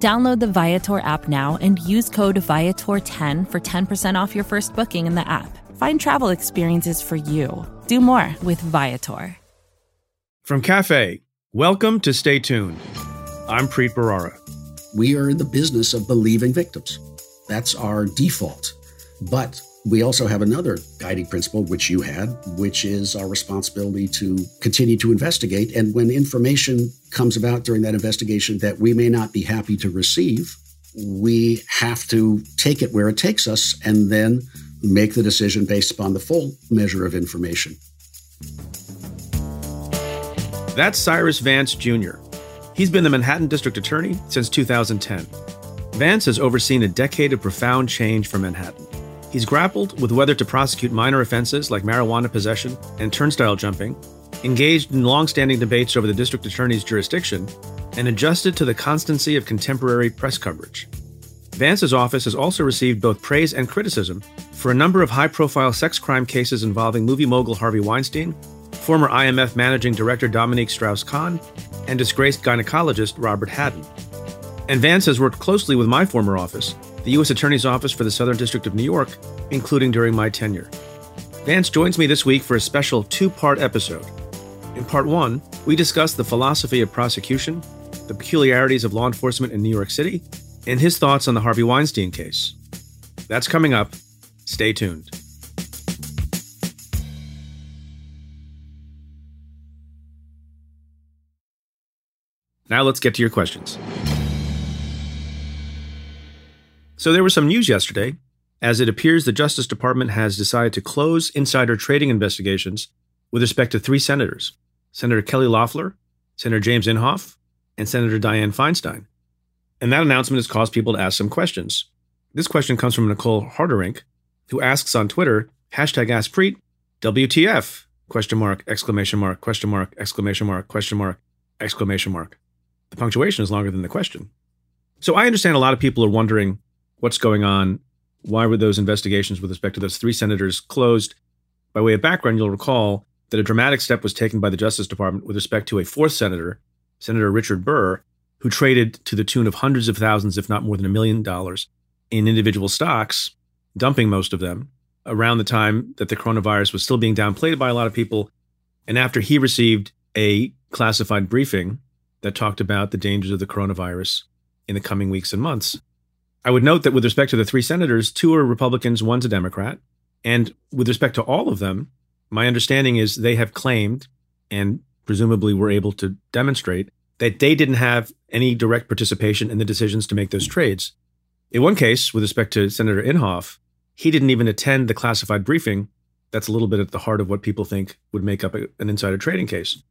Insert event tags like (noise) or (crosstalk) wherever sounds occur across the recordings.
Download the Viator app now and use code Viator10 for 10% off your first booking in the app. Find travel experiences for you. Do more with Viator. From Cafe, welcome to Stay Tuned. I'm Preet Bharara. We are in the business of believing victims. That's our default. But we also have another guiding principle, which you had, which is our responsibility to continue to investigate. And when information comes about during that investigation that we may not be happy to receive, we have to take it where it takes us and then make the decision based upon the full measure of information. That's Cyrus Vance Jr. He's been the Manhattan District Attorney since 2010. Vance has overseen a decade of profound change for Manhattan. He's grappled with whether to prosecute minor offenses like marijuana possession and turnstile jumping, engaged in long-standing debates over the district attorney's jurisdiction, and adjusted to the constancy of contemporary press coverage. Vance's office has also received both praise and criticism for a number of high-profile sex crime cases involving movie mogul Harvey Weinstein, former IMF managing director Dominique Strauss-Kahn, and disgraced gynecologist Robert Hadden. And Vance has worked closely with my former office, the U.S. Attorney's Office for the Southern District of New York, including during my tenure. Vance joins me this week for a special two part episode. In part one, we discuss the philosophy of prosecution, the peculiarities of law enforcement in New York City, and his thoughts on the Harvey Weinstein case. That's coming up. Stay tuned. Now let's get to your questions. So there was some news yesterday, as it appears the Justice Department has decided to close insider trading investigations with respect to three senators Senator Kelly Loeffler, Senator James Inhofe, and Senator Dianne Feinstein. And that announcement has caused people to ask some questions. This question comes from Nicole Harderink, who asks on Twitter, hashtag AskPreet, WTF, question mark, exclamation mark, question mark, exclamation mark, question mark, exclamation mark. The punctuation is longer than the question. So I understand a lot of people are wondering what's going on? Why were those investigations with respect to those three senators closed? By way of background, you'll recall that a dramatic step was taken by the Justice Department with respect to a fourth senator, Senator Richard Burr, who traded to the tune of hundreds of thousands, if not more than a million dollars, in individual stocks, dumping most of them around the time that the coronavirus was still being downplayed by a lot of people. And after he received a classified briefing that talked about the dangers of the coronavirus in the coming weeks and months. I would note that with respect to the three senators, two are Republicans, one's a Democrat. And with respect to all of them, my understanding is they have claimed and presumably were able to demonstrate that they didn't have any direct participation in the decisions to make those trades. In one case, with respect to Senator Inhofe, he didn't even attend the classified briefing. That's a little bit at the heart of what people think would make up a, an insider trading case.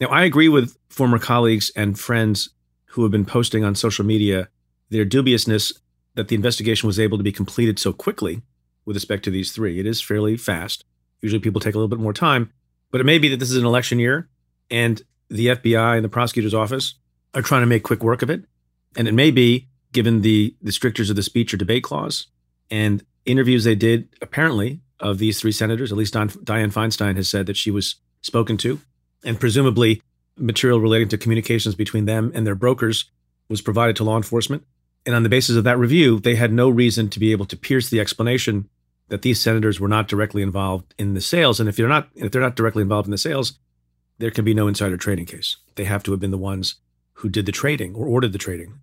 Now, I agree with former colleagues and friends who have been posting on social media their dubiousness that the investigation was able to be completed so quickly with respect to these three. It is fairly fast. Usually people take a little bit more time, but it may be that this is an election year and the FBI and the prosecutor's office are trying to make quick work of it. And it may be, given the, the strictures of the speech or debate clause and interviews they did, apparently, of these three senators, at least Don, Dianne Feinstein has said that she was spoken to, and presumably material relating to communications between them and their brokers was provided to law enforcement. And on the basis of that review, they had no reason to be able to pierce the explanation that these senators were not directly involved in the sales. And if they're not, if they're not directly involved in the sales, there can be no insider trading case. They have to have been the ones who did the trading or ordered the trading.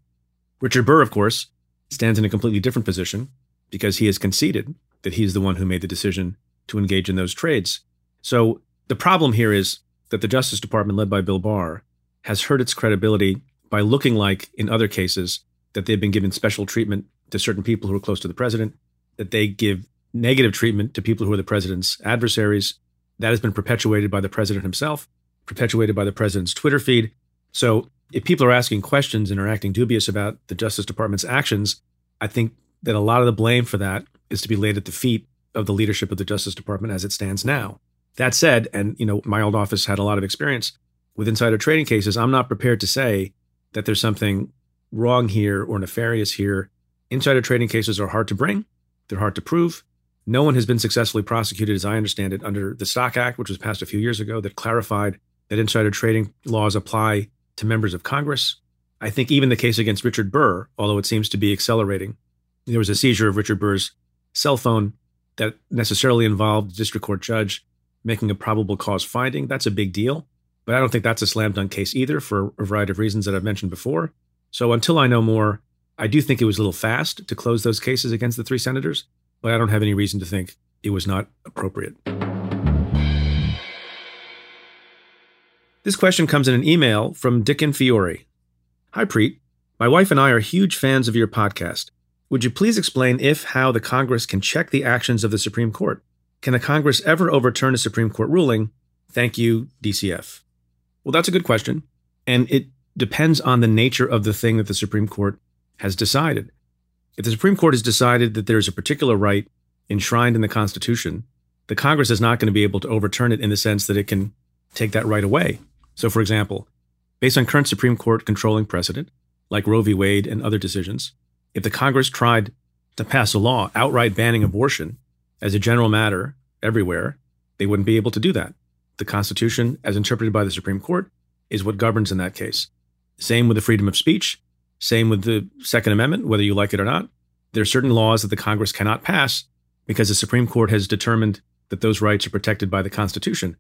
Richard Burr, of course, stands in a completely different position because he has conceded that he's the one who made the decision to engage in those trades. So the problem here is that the Justice Department, led by Bill Barr, has hurt its credibility by looking like, in other cases, that they've been given special treatment to certain people who are close to the president, that they give negative treatment to people who are the president's adversaries. That has been perpetuated by the president himself, perpetuated by the president's Twitter feed. So if people are asking questions and are acting dubious about the Justice Department's actions, I think that a lot of the blame for that is to be laid at the feet of the leadership of the Justice Department as it stands now. That said, and you know, my old office had a lot of experience with insider trading cases. I'm not prepared to say that there's something wrong here or nefarious here. Insider trading cases are hard to bring. They're hard to prove. No one has been successfully prosecuted, as I understand it, under the Stock Act, which was passed a few years ago, that clarified that insider trading laws apply to members of Congress. I think even the case against Richard Burr, although it seems to be accelerating, there was a seizure of Richard Burr's cell phone that necessarily involved the district court judge making a probable cause finding. That's a big deal. But I don't think that's a slam dunk case either for a variety of reasons that I've mentioned before. So until I know more, I do think it was a little fast to close those cases against the three senators, but I don't have any reason to think it was not appropriate. This question comes in an email from Dickon Fiore. Hi, Preet. My wife and I are huge fans of your podcast. Would you please explain if, how the Congress can check the actions of the Supreme Court? Can the Congress ever overturn a Supreme Court ruling? Thank you, DCF. Well, that's a good question. And it depends on the nature of the thing that the Supreme Court has decided. If the Supreme Court has decided that there's a particular right enshrined in the Constitution, the Congress is not going to be able to overturn it in the sense that it can take that right away. So, for example, based on current Supreme Court controlling precedent, like Roe v. Wade and other decisions, if the Congress tried to pass a law outright banning abortion as a general matter everywhere, they wouldn't be able to do that. The Constitution, as interpreted by the Supreme Court, is what governs in that case. Same with the freedom of speech, same with the Second Amendment, whether you like it or not. There are certain laws that the Congress cannot pass because the Supreme Court has determined that those rights are protected by the Constitution.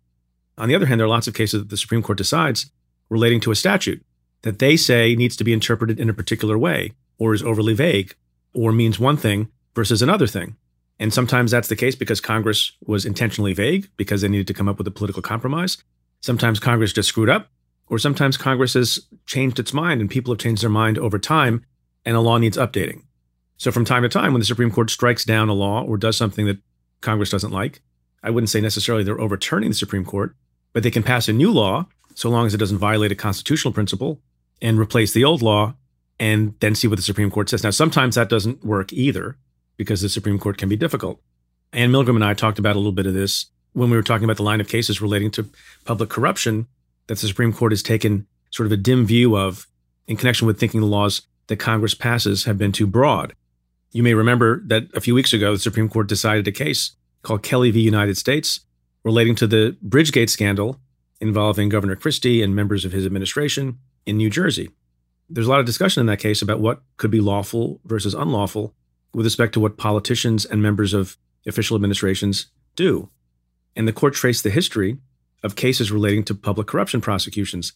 On the other hand, there are lots of cases that the Supreme Court decides relating to a statute that they say needs to be interpreted in a particular way or is overly vague or means one thing versus another thing. And sometimes that's the case because Congress was intentionally vague because they needed to come up with a political compromise. Sometimes Congress just screwed up, or sometimes Congress has changed its mind and people have changed their mind over time and a law needs updating. So from time to time, when the Supreme Court strikes down a law or does something that Congress doesn't like, I wouldn't say necessarily they're overturning the Supreme Court, but they can pass a new law so long as it doesn't violate a constitutional principle and replace the old law and then see what the Supreme Court says. Now, sometimes that doesn't work either because the Supreme Court can be difficult. Anne Milgram and I talked about a little bit of this when we were talking about the line of cases relating to public corruption that the Supreme Court has taken sort of a dim view of in connection with thinking the laws that Congress passes have been too broad. You may remember that a few weeks ago, the Supreme Court decided a case called Kelly v. United States relating to the Bridgegate scandal involving Governor Christie and members of his administration in New Jersey. There's a lot of discussion in that case about what could be lawful versus unlawful with respect to what politicians and members of official administrations do. And the court traced the history of cases relating to public corruption prosecutions.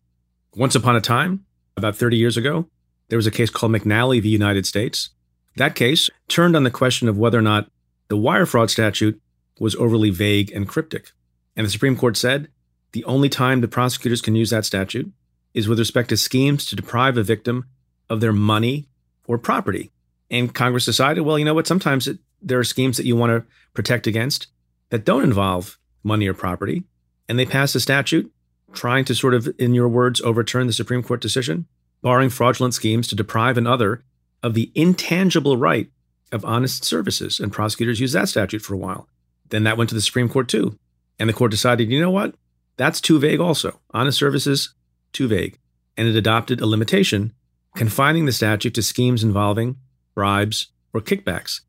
Once upon a time, about 30 years ago, there was a case called McNally v. United States. That case turned on the question of whether or not the wire fraud statute was overly vague and cryptic. And the Supreme Court said the only time the prosecutors can use that statute is with respect to schemes to deprive a victim of their money or property. And Congress decided, well, you know what? Sometimes it, there are schemes that you want to protect against that don't involve money or property. And they passed a statute trying to sort of, in your words, overturn the Supreme Court decision, barring fraudulent schemes to deprive another of the intangible right of honest services. And prosecutors used that statute for a while. Then that went to the Supreme Court too. And the court decided, you know what? That's too vague also. Honest services, too vague. And it adopted a limitation confining the statute to schemes involving bribes or kickbacks.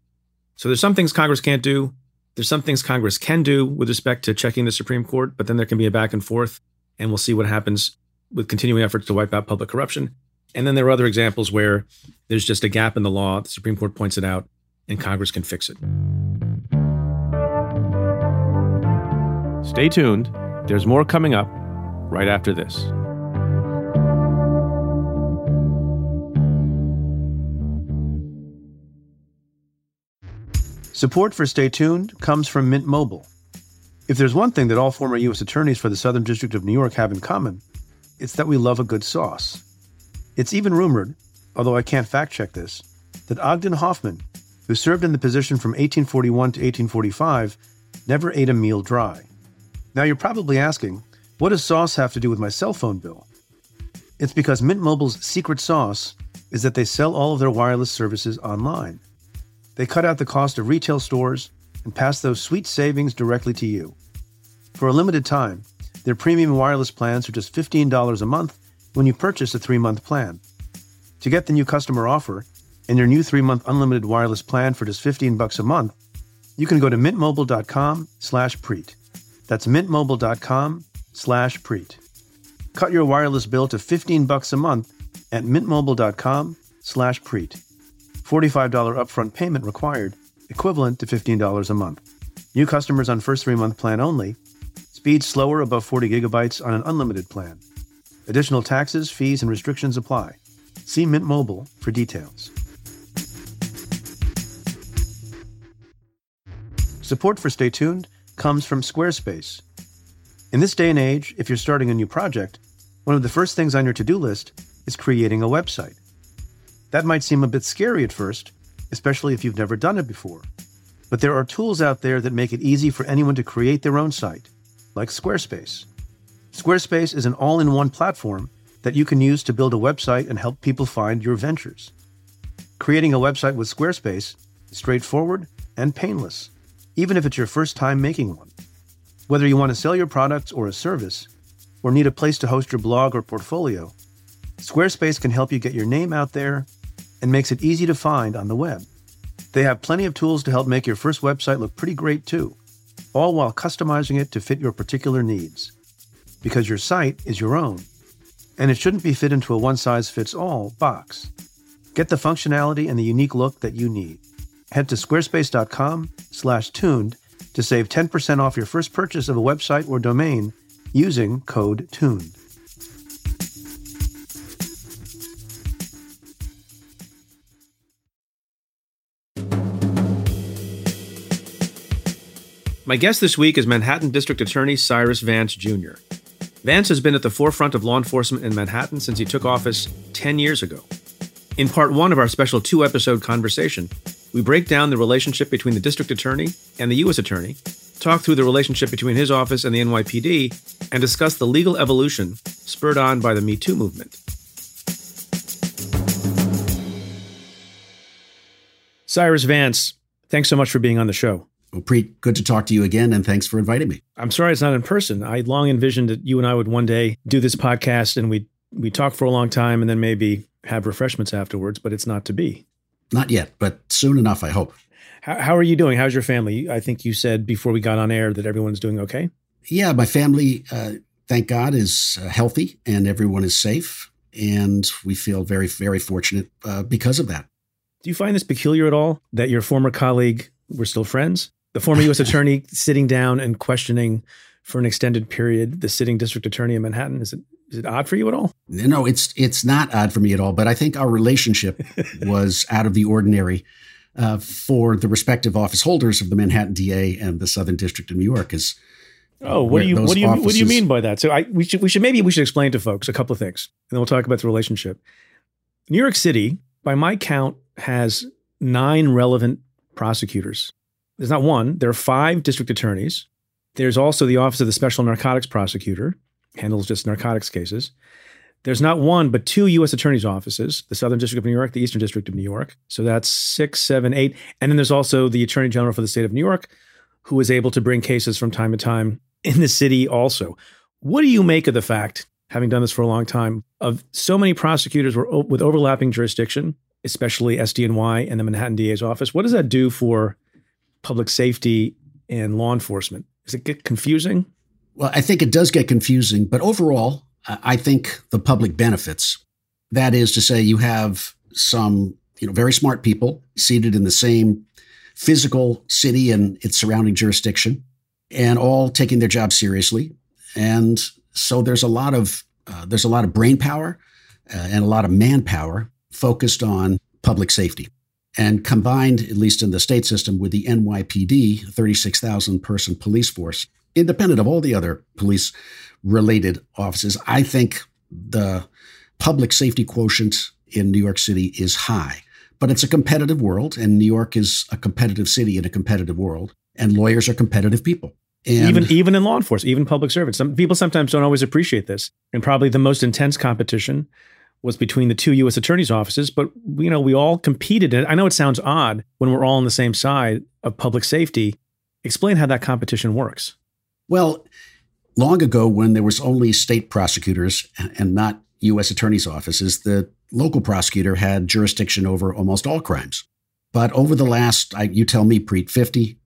So there's some things Congress can't do. There's some things Congress can do with respect to checking the Supreme Court, but then there can be a back and forth, and we'll see what happens with continuing efforts to wipe out public corruption. And then there are other examples where there's just a gap in the law. The Supreme Court points it out, and Congress can fix it. Stay tuned. There's more coming up right after this. Support for Stay Tuned comes from Mint Mobile. If there's one thing that all former U.S. attorneys for the Southern District of New York have in common, it's that we love a good sauce. It's even rumored, although I can't fact check this, that Ogden Hoffman, who served in the position from 1841 to 1845, never ate a meal dry. Now you're probably asking, what does sauce have to do with my cell phone bill? It's because Mint Mobile's secret sauce is that they sell all of their wireless services online. They cut out the cost of retail stores and pass those sweet savings directly to you. For a limited time, their premium wireless plans are just $15 a month when you purchase a three month plan. To get the new customer offer and your new three month unlimited wireless plan for just 15 bucks a month, you can go to mintmobile.com slash preet. That's mintmobile.com slash preet. Cut your wireless bill to 15 bucks a month at mintmobile.com slash preet. $45 upfront payment required, equivalent to $15 a month. New customers on first three month plan only. Speed slower above 40 gigabytes on an unlimited plan. Additional taxes, fees, and restrictions apply. See Mint Mobile for details. Support for Stay Tuned comes from Squarespace. In this day and age, if you're starting a new project, one of the first things on your to do list is creating a website. That might seem a bit scary at first, especially if you've never done it before. But there are tools out there that make it easy for anyone to create their own site, like Squarespace. Squarespace is an all in one platform that you can use to build a website and help people find your ventures. Creating a website with Squarespace is straightforward and painless, even if it's your first time making one. Whether you want to sell your products or a service, or need a place to host your blog or portfolio, Squarespace can help you get your name out there and makes it easy to find on the web. They have plenty of tools to help make your first website look pretty great too, all while customizing it to fit your particular needs. Because your site is your own, and it shouldn't be fit into a one size fits all box. Get the functionality and the unique look that you need. Head to squarespace.com/tuned to save 10% off your first purchase of a website or domain using code TUNED. My guest this week is Manhattan District Attorney Cyrus Vance Jr. Vance has been at the forefront of law enforcement in Manhattan since he took office 10 years ago. In part one of our special two episode conversation, we break down the relationship between the district attorney and the U.S. attorney, talk through the relationship between his office and the NYPD, and discuss the legal evolution spurred on by the Me Too movement. Cyrus Vance, thanks so much for being on the show. Well, Preet, good to talk to you again, and thanks for inviting me. I'm sorry it's not in person. I long envisioned that you and I would one day do this podcast and we we talk for a long time and then maybe have refreshments afterwards, but it's not to be. Not yet, but soon enough, I hope. How, how are you doing? How's your family? I think you said before we got on air that everyone's doing okay. Yeah, my family, uh, thank God, is uh, healthy and everyone is safe, and we feel very, very fortunate uh, because of that. Do you find this peculiar at all that your former colleague, we're still friends, the former U.S. attorney sitting down and questioning for an extended period the sitting district attorney in Manhattan? Is it is it odd for you at all? No, it's it's not odd for me at all. But I think our relationship (laughs) was out of the ordinary uh, for the respective office holders of the Manhattan DA and the Southern District of New York. Is oh, what do you what do you offices, what do you mean by that? So I we should we should maybe we should explain to folks a couple of things, and then we'll talk about the relationship. New York City, by my count, has nine relevant prosecutors there's not one, there are five district attorneys. There's also the Office of the Special Narcotics Prosecutor, handles just narcotics cases. There's not one, but two U.S. attorneys' offices the Southern District of New York, the Eastern District of New York. So that's six, seven, eight. And then there's also the Attorney General for the state of New York, who is able to bring cases from time to time in the city also. What do you make of the fact, having done this for a long time, of so many prosecutors with overlapping jurisdiction, especially SDNY and the Manhattan DA's office? What does that do for public safety and law enforcement? Does it get confusing? Well, I think it does get confusing, but overall, I think the public benefits. That is to say, you have some you know very smart people seated in the same physical city and its surrounding jurisdiction, and all taking their job seriously. And so there's a lot of uh, there's a lot of brain power uh, and a lot of manpower focused on public safety. And combined, at least in the state system, with the NYPD, 36,000 person police force, independent of all the other police related offices, I think the public safety quotient in New York City is high. But it's a competitive world, and New York is a competitive city in a competitive world, and lawyers are competitive people. And even even in law enforcement, even public servants, some people sometimes don't always appreciate this. And probably the most intense competition was between the two U.S. attorneys' offices. But you know, we all competed. And I know it sounds odd when we're all on the same side of public safety. Explain how that competition works. Well, long ago, when there was only state prosecutors and not U.S. attorneys' offices, the local prosecutor had jurisdiction over almost all crimes. But over the last, you tell me, Preet, 50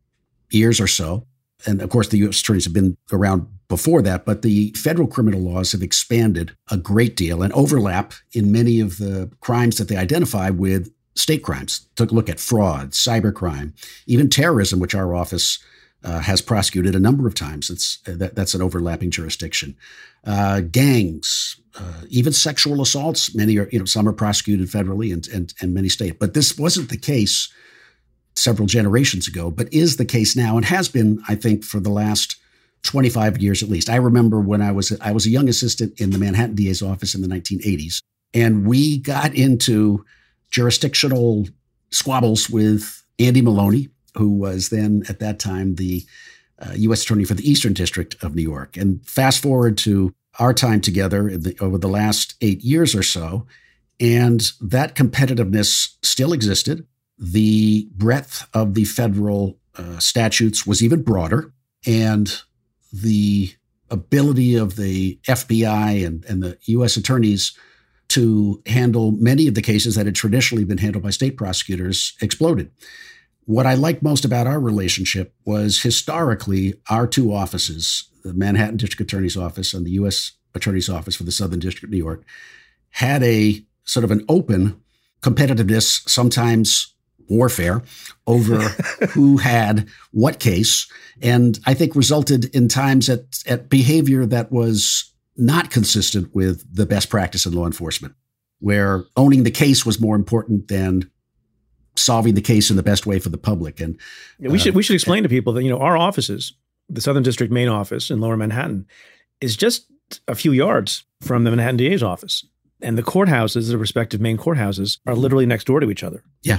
years or so, and of course the U.S. attorneys have been around before that, but the federal criminal laws have expanded a great deal and overlap in many of the crimes that they identify with state crimes. Took a look at fraud, cybercrime, even terrorism, which our office uh, has prosecuted a number of times. It's uh, that, that's an overlapping jurisdiction. Uh, gangs, uh, even sexual assaults. Many are, you know, some are prosecuted federally and, and and many state. But this wasn't the case several generations ago, but is the case now and has been, I think, for the last 25 years at least. I remember when I was I was a young assistant in the Manhattan DA's office in the 1980s, and we got into jurisdictional squabbles with Andy Maloney, who was then at that time the uh, U.S. Attorney for the Eastern District of New York. And fast forward to our time together the, over the last eight years or so, and that competitiveness still existed. The breadth of the federal uh, statutes was even broader, and the ability of the FBI and, and the U.S. attorneys to handle many of the cases that had traditionally been handled by state prosecutors exploded. What I liked most about our relationship was historically our two offices, the Manhattan District Attorney's Office and the U.S. Attorney's Office for the Southern District of New York, had a sort of an open competitiveness, sometimes warfare over (laughs) who had what case, and I think resulted in times at, at behavior that was not consistent with the best practice in law enforcement, where owning the case was more important than solving the case in the best way for the public. And yeah, we uh, should we should explain to people that you know our offices, the Southern District main office in Lower Manhattan, is just a few yards from the Manhattan DA's office, and the courthouses, the respective main courthouses, are literally next door to each other. Yeah.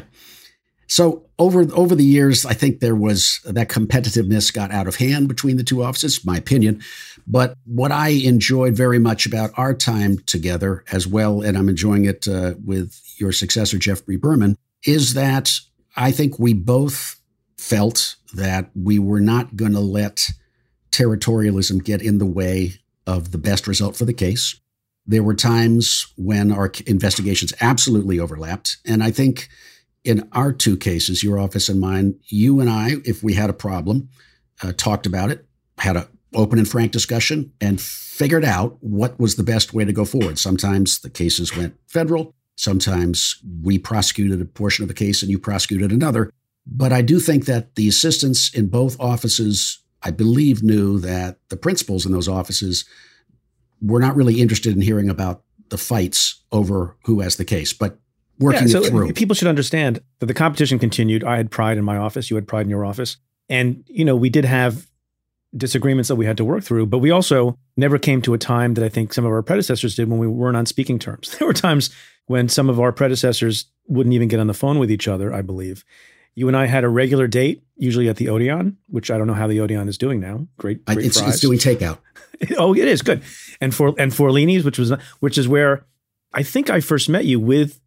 So over over the years, I think there was that competitiveness got out of hand between the two offices, my opinion. But what I enjoyed very much about our time together as well, and I'm enjoying it uh, with your successor Geoffrey Berman, is that I think we both felt that we were not going to let territorialism get in the way of the best result for the case. There were times when our investigations absolutely overlapped. And I think in our two cases, your office and mine, you and I, if we had a problem, uh, talked about it, had an open and frank discussion, and figured out what was the best way to go forward. Sometimes the cases went federal, Sometimes we prosecuted a portion of the case and you prosecuted another. But I do think that the assistants in both offices, I believe, knew that the principals in those offices were not really interested in hearing about the fights over who has the case, but working yeah, so it through. People should understand that the competition continued. I had pride in my office, you had pride in your office. And, you know, we did have disagreements that we had to work through, but we also never came to a time that I think some of our predecessors did when we weren't on speaking terms. (laughs) There were times when some of our predecessors wouldn't even get on the phone with each other, I believe. You and I had a regular date, usually at the Odeon, which I don't know how the Odeon is doing now. Great, great it's, it's, doing takeout. (laughs) oh, it is good. And for and Forlini's, which was which is where I think I first met you with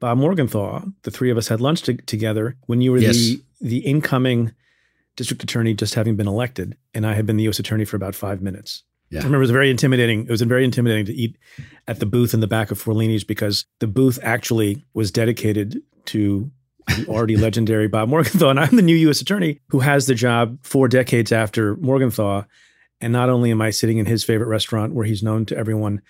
Bob Morgenthau. The three of us had lunch to, together when you were yes. the the incoming district attorney, just having been elected, and I had been the U.S. attorney for about five minutes. Yeah. I remember it was very intimidating. It was very intimidating to eat at the booth in the back of Forlini's because the booth actually was dedicated to the (laughs) already legendary Bob Morgenthau. And I'm the new U.S. attorney who has the job four decades after Morgenthau. And not only am I sitting in his favorite restaurant where he's known to everyone,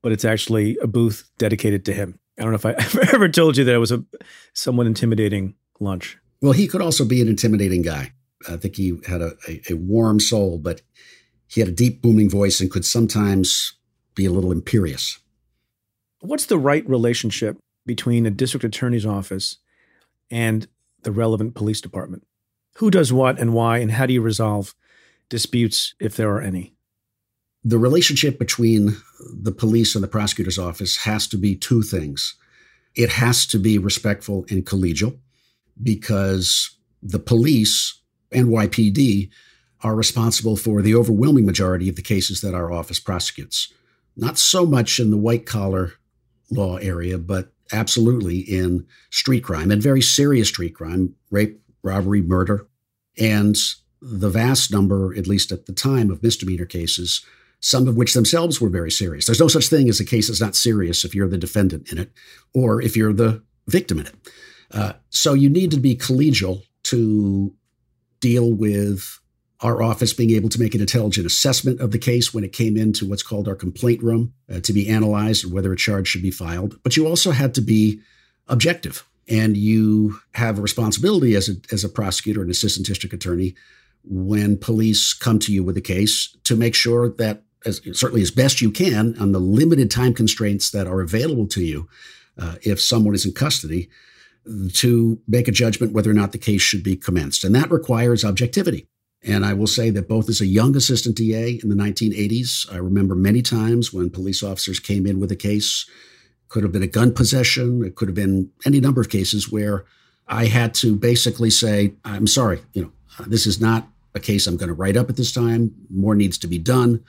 but it's actually a booth dedicated to him. I don't know if I (laughs) ever told you that it was a somewhat intimidating lunch. Well, he could also be an intimidating guy. I think he had a, a, a warm soul, but he had a deep, booming voice and could sometimes be a little imperious. What's the right relationship between a district attorney's office and the relevant police department. Who does what and why, and how do you resolve disputes if there are any? The relationship between the police and the prosecutor's office has to be two things. It has to be respectful and collegial because the police, NYPD, are responsible for the overwhelming majority of the cases that our office prosecutes. Not so much in the white collar law area, but absolutely in street crime and very serious street crime, rape, robbery, murder, and the vast number, at least at the time, of misdemeanor cases, some of which themselves were very serious. There's no such thing as a case that's not serious if you're the defendant in it or if you're the victim in it. Uh, so you need to be collegial to deal with our office being able to make an intelligent assessment of the case when it came into what's called our complaint room uh, to be analyzed whether a charge should be filed. But you also had to be objective. And you have a responsibility as a, as a prosecutor and assistant district attorney when police come to you with a case to make sure that, as, certainly as best you can, on the limited time constraints that are available to you, uh, if someone is in custody, to make a judgment whether or not the case should be commenced. And that requires objectivity. And I will say that both as a young assistant DA in the 1980s, I remember many times when police officers came in with a case, could have been a gun possession, it could have been any number of cases where I had to basically say, I'm sorry, you know, this is not a case I'm going to write up at this time. More needs to be done.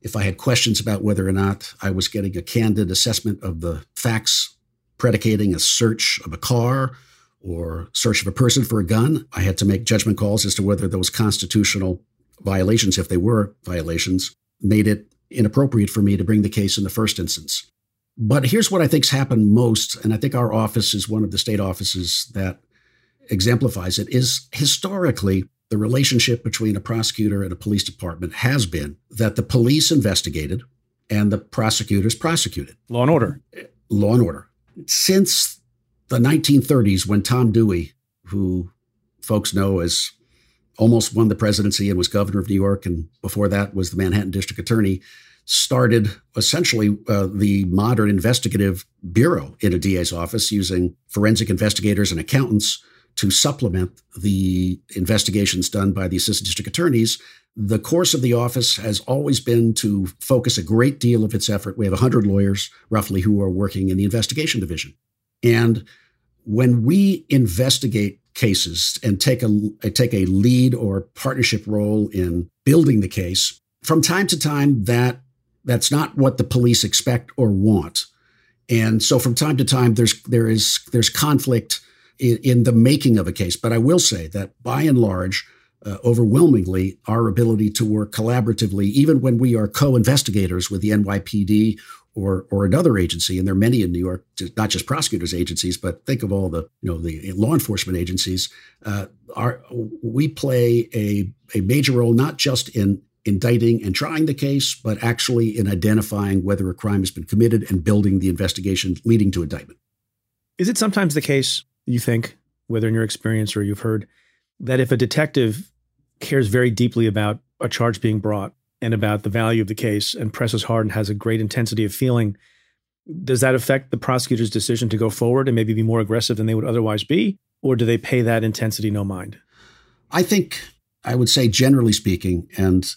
If I had questions about whether or not I was getting a candid assessment of the facts predicating a search of a car or search of a person for a gun. I had to make judgment calls as to whether those constitutional violations, if they were violations, made it inappropriate for me to bring the case in the first instance. But here's what I think's happened most, and I think our office is one of the state offices that exemplifies it, is historically the relationship between a prosecutor and a police department has been that the police investigated and the prosecutors prosecuted. Law and order. Law and order. Since the 1930s when Tom Dewey, who folks know as almost won the presidency and was governor of New York, and before that was the Manhattan district attorney, started essentially uh, the modern investigative bureau in a DA's office using forensic investigators and accountants to supplement the investigations done by the assistant district attorneys. The course of the office has always been to focus a great deal of its effort. We have 100 lawyers, roughly, who are working in the investigation division. And when we investigate cases and take a take a lead or partnership role in building the case, from time to time that that's not what the police expect or want. And so from time to time there's there is there's conflict in, in the making of a case. But I will say that by and large, uh, overwhelmingly our ability to work collaboratively, even when we are co-investigators with the NYPD or or another agency, and there are many in New York, not just prosecutors' agencies, but think of all the you know the law enforcement agencies. Uh, are we play a a major role not just in indicting and trying the case, but actually in identifying whether a crime has been committed and building the investigation leading to indictment. Is it sometimes the case you think, whether in your experience or you've heard, that if a detective cares very deeply about a charge being brought and about the value of the case and presses hard and has a great intensity of feeling, does that affect the prosecutor's decision to go forward and maybe be more aggressive than they would otherwise be? Or do they pay that intensity no mind? I think I would say, generally speaking, and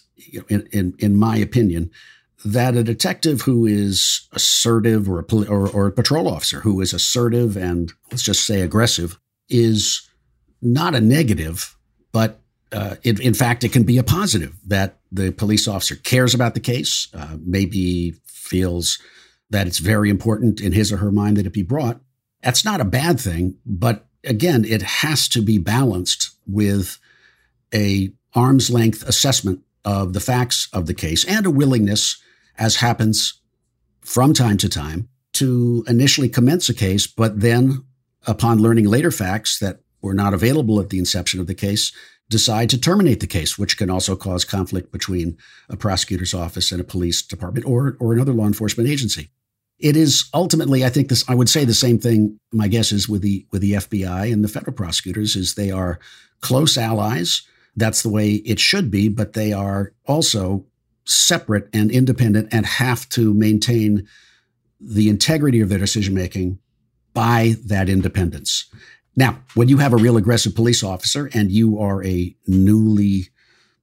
in, in, in my opinion, that a detective who is assertive or a, poli- or, or a patrol officer who is assertive and let's just say aggressive is not a negative, but uh, it, in fact, it can be a positive that the police officer cares about the case, uh, maybe feels that it's very important in his or her mind that it be brought. That's not a bad thing, but again, it has to be balanced with a arm's length assessment of the facts of the case and a willingness, as happens from time to time, to initially commence a case, but then upon learning later facts that were not available at the inception of the case, decide to terminate the case, which can also cause conflict between a prosecutor's office and a police department or, or another law enforcement agency. It is ultimately, I think this, I would say the same thing, my guess is with the, with the FBI and the federal prosecutors is they are close allies. That's the way it should be, but they are also separate and independent and have to maintain the integrity of their decision making by that independence. Now, when you have a real aggressive police officer and you are a newly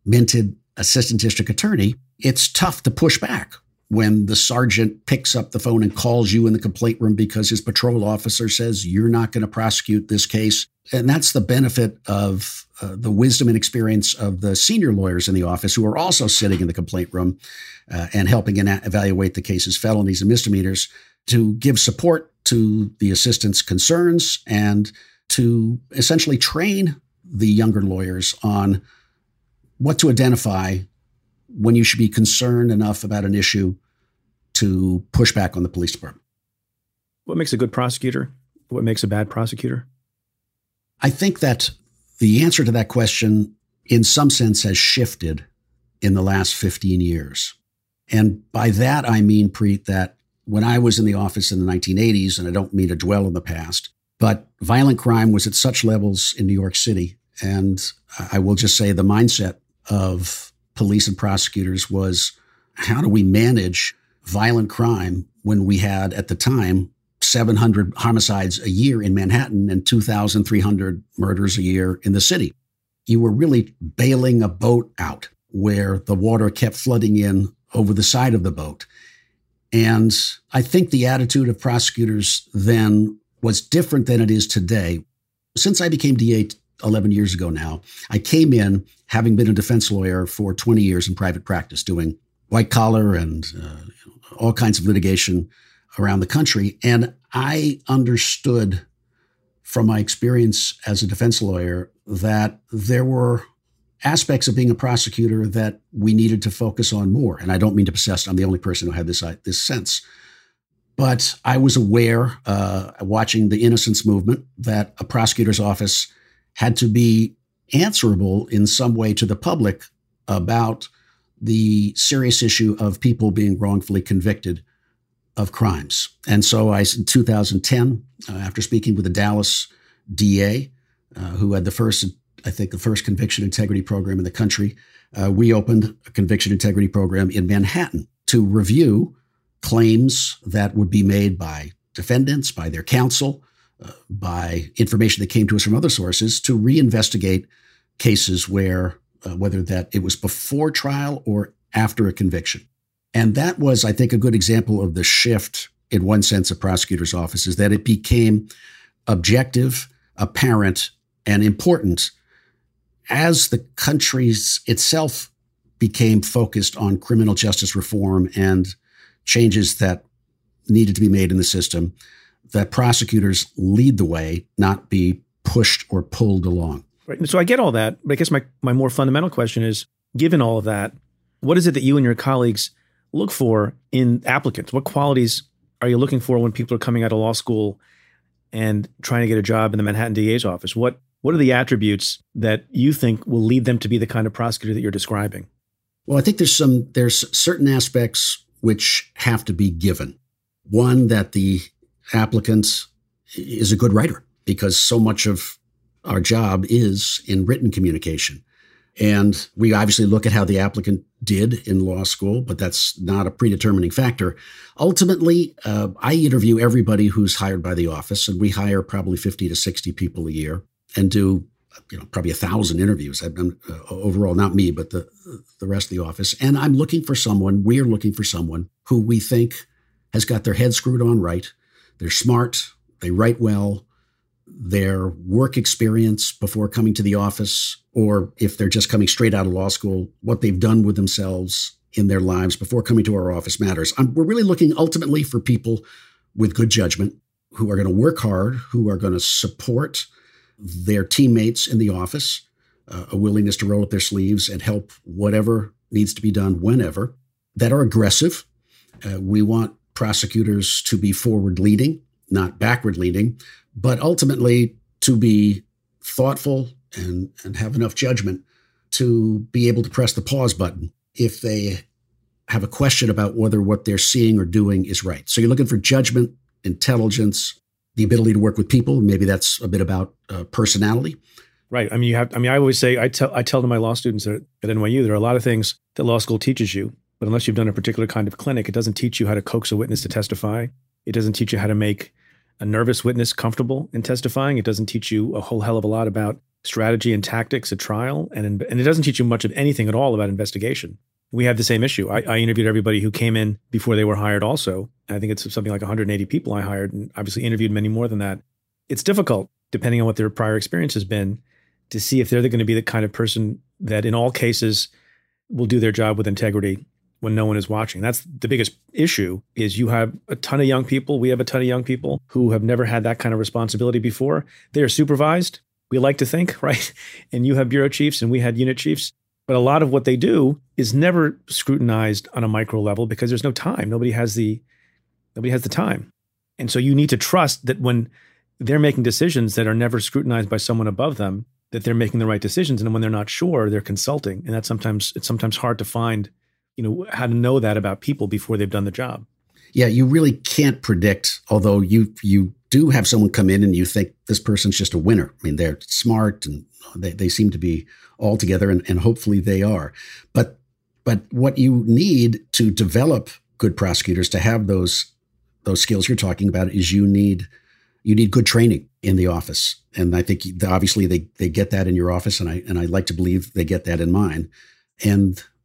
minted assistant district attorney, it's tough to push back when the sergeant picks up the phone and calls you in the complaint room because his patrol officer says you're not going to prosecute this case. And that's the benefit of uh, the wisdom and experience of the senior lawyers in the office who are also sitting in the complaint room uh, and helping and evaluate the cases, felonies and misdemeanors, to give support to the assistant's concerns and to essentially train the younger lawyers on what to identify when you should be concerned enough about an issue to push back on the police department. What makes a good prosecutor? What makes a bad prosecutor? I think that the answer to that question, in some sense, has shifted in the last 15 years. And by that, I mean, Preet, that when I was in the office in the 1980s, and I don't mean to dwell in the past, but violent crime was at such levels in New York City. And I will just say the mindset of police and prosecutors was how do we manage violent crime when we had at the time 700 homicides a year in Manhattan and 2,300 murders a year in the city. You were really bailing a boat out where the water kept flooding in over the side of the boat. And I think the attitude of prosecutors then was different than it is today. Since I became DA 11 years ago now, I came in having been a defense lawyer for 20 years in private practice, doing white collar and uh, all kinds of litigation around the country. And I understood from my experience as a defense lawyer that there were aspects of being a prosecutor that we needed to focus on more. And I don't mean to possess, I'm the only person who had this, uh, this sense. But I was aware, uh, watching the innocence movement, that a prosecutor's office had to be answerable in some way to the public about the serious issue of people being wrongfully convicted of crimes. And so I, in 2010, uh, after speaking with the Dallas DA, uh, who had the first, I think, the first conviction integrity program in the country, uh, we opened a conviction integrity program in Manhattan to review claims that would be made by defendants, by their counsel, uh, by information that came to us from other sources to reinvestigate cases where uh, whether that it was before trial or after a conviction. And that was, I think, a good example of the shift in one sense of prosecutors' offices that it became objective, apparent, and important as the country's itself became focused on criminal justice reform and changes that needed to be made in the system, that prosecutors lead the way, not be pushed or pulled along. Right. So I get all that, but I guess my, my more fundamental question is given all of that, what is it that you and your colleagues look for in applicants? What qualities are you looking for when people are coming out of law school and trying to get a job in the Manhattan DA's office? What what are the attributes that you think will lead them to be the kind of prosecutor that you're describing? Well, I think there's some there's certain aspects which have to be given. One that the applicant is a good writer because so much of our job is in written communication. And we obviously look at how the applicant did in law school, but that's not a predetermining factor. Ultimately, uh, I interview everybody who's hired by the office, and we hire probably 50 to 60 people a year and do you know probably a thousand interviews. I've done uh, overall not me but the the rest of the office. And i'm looking for someone we're looking for someone who we think has got their head screwed on right. They're smart. They write well. Their work experience before coming to the office, or if they're just coming straight out of law school, what they've done with themselves in their lives before coming to our office matters. I'm, we're really looking ultimately for people with good judgment who are going to work hard, who are going to support their teammates in the office, uh, a willingness to roll up their sleeves and help whatever needs to be done whenever, that are aggressive. Uh, we want prosecutors to be forward leading, not backward leading but ultimately to be thoughtful and, and have enough judgment to be able to press the pause button if they have a question about whether what they're seeing or doing is right. So you're looking for judgment, intelligence, the ability to work with people. Maybe that's a bit about uh, personality. Right. I mean, you have. I mean, I always say, I tell, I tell to my law students at, at NYU, there are a lot of things that law school teaches you, but unless you've done a particular kind of clinic, it doesn't teach you how to coax a witness to testify. It doesn't teach you how to make a nervous witness comfortable in testifying. It doesn't teach you a whole hell of a lot about strategy and tactics at trial, and and it doesn't teach you much of anything at all about investigation. We have the same issue. I, I interviewed everybody who came in before they were hired. Also, I think it's something like 180 people I hired, and obviously interviewed many more than that. It's difficult, depending on what their prior experience has been, to see if they're going to be the kind of person that, in all cases, will do their job with integrity when no one is watching. That's the biggest issue is you have a ton of young people, we have a ton of young people who have never had that kind of responsibility before. They are supervised, we like to think, (laughs) right? And you have bureau chiefs and we had unit chiefs, but a lot of what they do is never scrutinized on a micro level because there's no time. Nobody has the nobody has the time. And so you need to trust that when they're making decisions that are never scrutinized by someone above them, that they're making the right decisions and when they're not sure, they're consulting. And that's sometimes it's sometimes hard to find you know how to know that about people before they've done the job. Yeah you really can't predict although you you do have someone come in and you think this person's just a winner. I mean they're smart and they, they seem to be all together and, and hopefully they are. But but what you need to develop good prosecutors to have those those skills you're talking about is you need you need good training in the office. And i think obviously they they get that in your office and i and i like to believe they get that in mine. And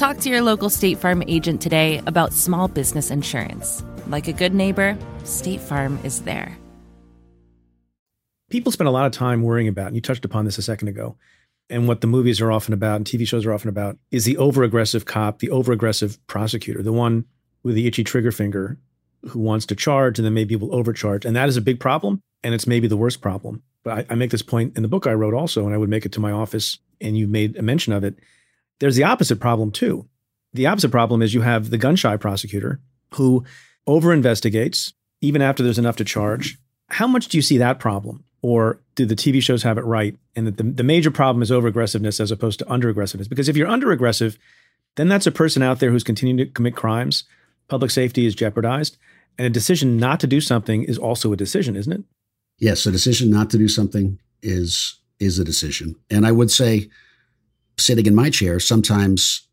Talk to your local State Farm agent today about small business insurance. Like a good neighbor, State Farm is there. People spend a lot of time worrying about, and you touched upon this a second ago, and what the movies are often about and TV shows are often about is the over aggressive cop, the over aggressive prosecutor, the one with the itchy trigger finger who wants to charge and then maybe will overcharge. And that is a big problem. And it's maybe the worst problem. But I, I make this point in the book I wrote also, and I would make it to my office, and you made a mention of it there's the opposite problem too. The opposite problem is you have the gun shy prosecutor who over investigates even after there's enough to charge. How much do you see that problem? Or do the TV shows have it right? And that the, the major problem is over aggressiveness as opposed to under aggressiveness? Because if you're under aggressive, then that's a person out there who's continuing to commit crimes. Public safety is jeopardized. And a decision not to do something is also a decision, isn't it? Yes, a decision not to do something is is a decision. And I would say sitting in my chair, sometimes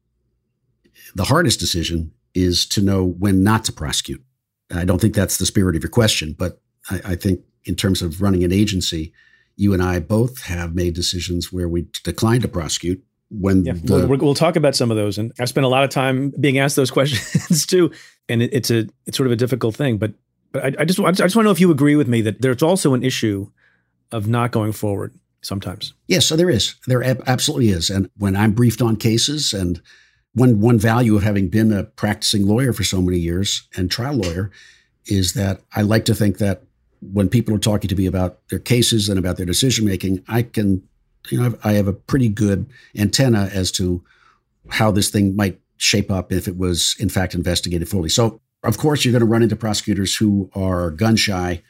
the hardest decision is to know when not to prosecute. I don't think that's the spirit of your question, but I, I think in terms of running an agency, you and I both have made decisions where we declined to prosecute when yeah, the, we'll, we'll, talk about some of those. And i've spent a lot of time being asked those (laughs) questions too. And it, it's a it's sort of a difficult thing but but I, I, just I just want to know if you agree with me that there's also an issue of not going forward sometimes. Yes, so there is. There absolutely is. And when I'm briefed on cases, and one one value of having been a practicing lawyer for so many years and trial lawyer is that I like to think that when people are talking to me about their cases and about their decision making, I can, you know, I have a pretty good antenna as to how this thing might shape up if it was in fact investigated fully. So, of course, you're going to run into prosecutors who are gun shy.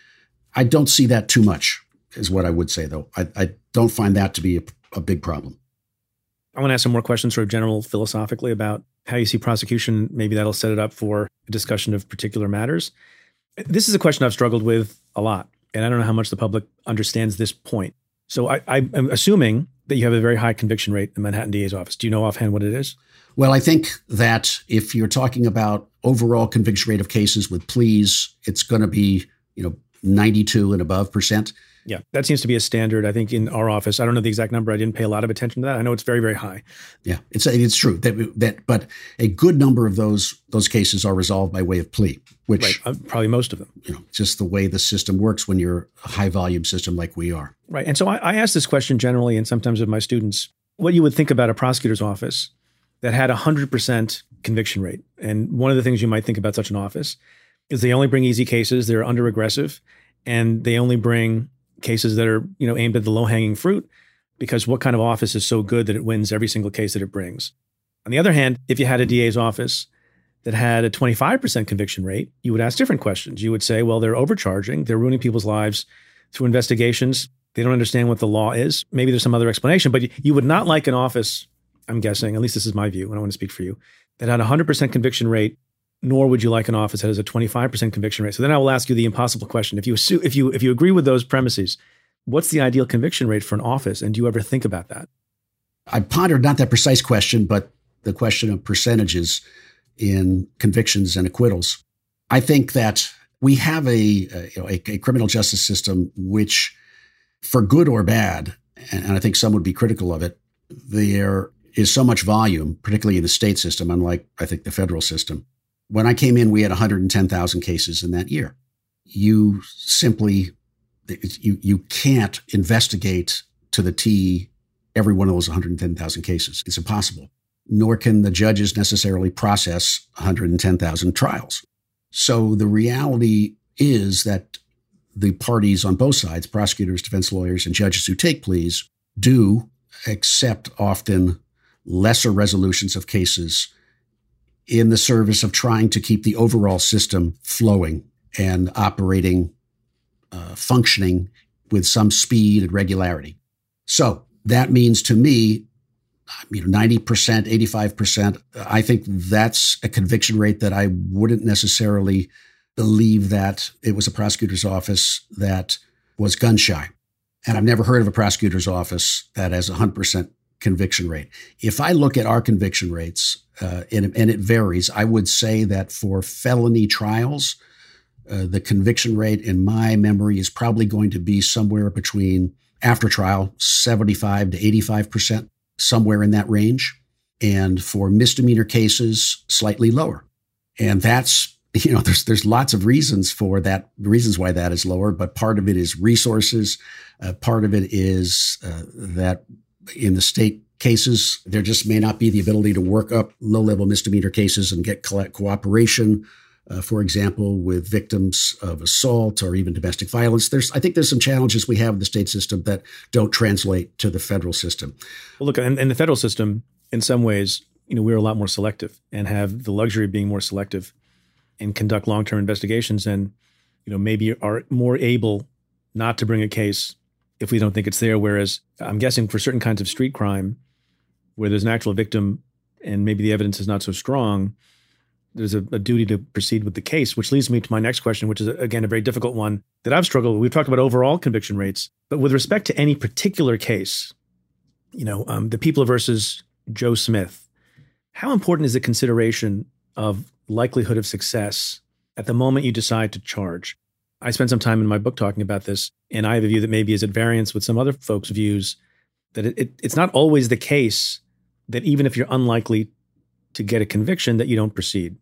I don't see that too much is what I would say, though. I, I don't find that to be a, a big problem. I want to ask some more questions, sort of general philosophically, about how you see prosecution. Maybe that'll set it up for a discussion of particular matters. This is a question I've struggled with a lot, and I don't know how much the public understands this point. So I, I'm assuming that you have a very high conviction rate in Manhattan DA's office. Do you know offhand what it is? Well, I think that if you're talking about overall conviction rate of cases with pleas, it's going to be you know 92 and above percent. Yeah, that seems to be a standard. I think in our office, I don't know the exact number. I didn't pay a lot of attention to that. I know it's very, very high. Yeah, it's it's true that that, but a good number of those those cases are resolved by way of plea, which right. uh, probably most of them. You know, just the way the system works when you're a high volume system like we are. Right, and so I, I ask this question generally, and sometimes of my students, what you would think about a prosecutor's office that had a hundred percent conviction rate, and one of the things you might think about such an office is they only bring easy cases, they're under aggressive, and they only bring cases that are you know aimed at the low hanging fruit because what kind of office is so good that it wins every single case that it brings on the other hand if you had a da's office that had a 25% conviction rate, you would ask different questions. You would say, well, they're overcharging, they're ruining people's lives through investigations. They don't understand what the law is. Maybe there's some other explanation, but you would not like an office, I'm guessing, at least this is my view, and I want to speak for you, that had a 100% conviction rate, nor would you like an office that has a 25% conviction rate. So then I will ask you the impossible question. If you assume, if you if you agree with those premises, what's the ideal conviction rate for an office? And do you ever think about that? I pondered not that precise question, but the question of percentages in convictions and acquittals. I think that we have a, a, a criminal justice system which, for good or bad, and, and I think some would be critical of it, there is so much volume, particularly in the state system, unlike I think the federal system. When I came in, we had 110,000 cases in that year. You simply you you can't investigate to the T every one of those 110,000 cases. It's impossible. Nor can the judges necessarily process 110,000 trials. So the reality is that the parties on both sides, prosecutors, defense lawyers, and judges who take pleas, do accept often lesser resolutions of cases in the service of trying to keep the overall system flowing and operating, uh, functioning with some speed and regularity. So that means to me, you know, 90%, 85%, I think that's a conviction rate that I wouldn't necessarily believe that it was a prosecutor's office that was gun shy. And I've never heard of a prosecutor's office that has a 100% conviction rate. If I look at our conviction rates, uh, and, and, it varies, I would say that for felony trials, uh, the conviction rate in my memory is probably going to be somewhere between after trial 75 to 85%, somewhere in that range. And for misdemeanor cases, slightly lower. And that's (laughs) you know there's there's lots of reasons for that reasons why that is lower but part of it is resources uh, part of it is uh, that in the state cases there just may not be the ability to work up low level misdemeanor cases and get cooperation uh, for example, with victims of assault or even domestic violence. There's, I think, there's some challenges we have in the state system that don't translate to the federal system. Well, look, in, in the federal system, in some ways, you know, we're a lot more selective and have the luxury of being more selective and conduct long-term investigations, and you know, maybe are more able not to bring a case if we don't think it's there. Whereas, I'm guessing for certain kinds of street crime, where there's an actual victim and maybe the evidence is not so strong there's a, a, duty to proceed with the case, which leads me to my next question, which is again a very difficult one that I've struggled with. We've talked about overall conviction rates, but with respect to any particular case, you know, um, the people versus Joe Smith, how important is the consideration of likelihood of success at the moment you decide to charge? I spent some time in my book talking about this, and I have a view that maybe is at variance with some other folks' views that it, it, it's not always the case that even if you're unlikely to get a conviction, that you don't proceed.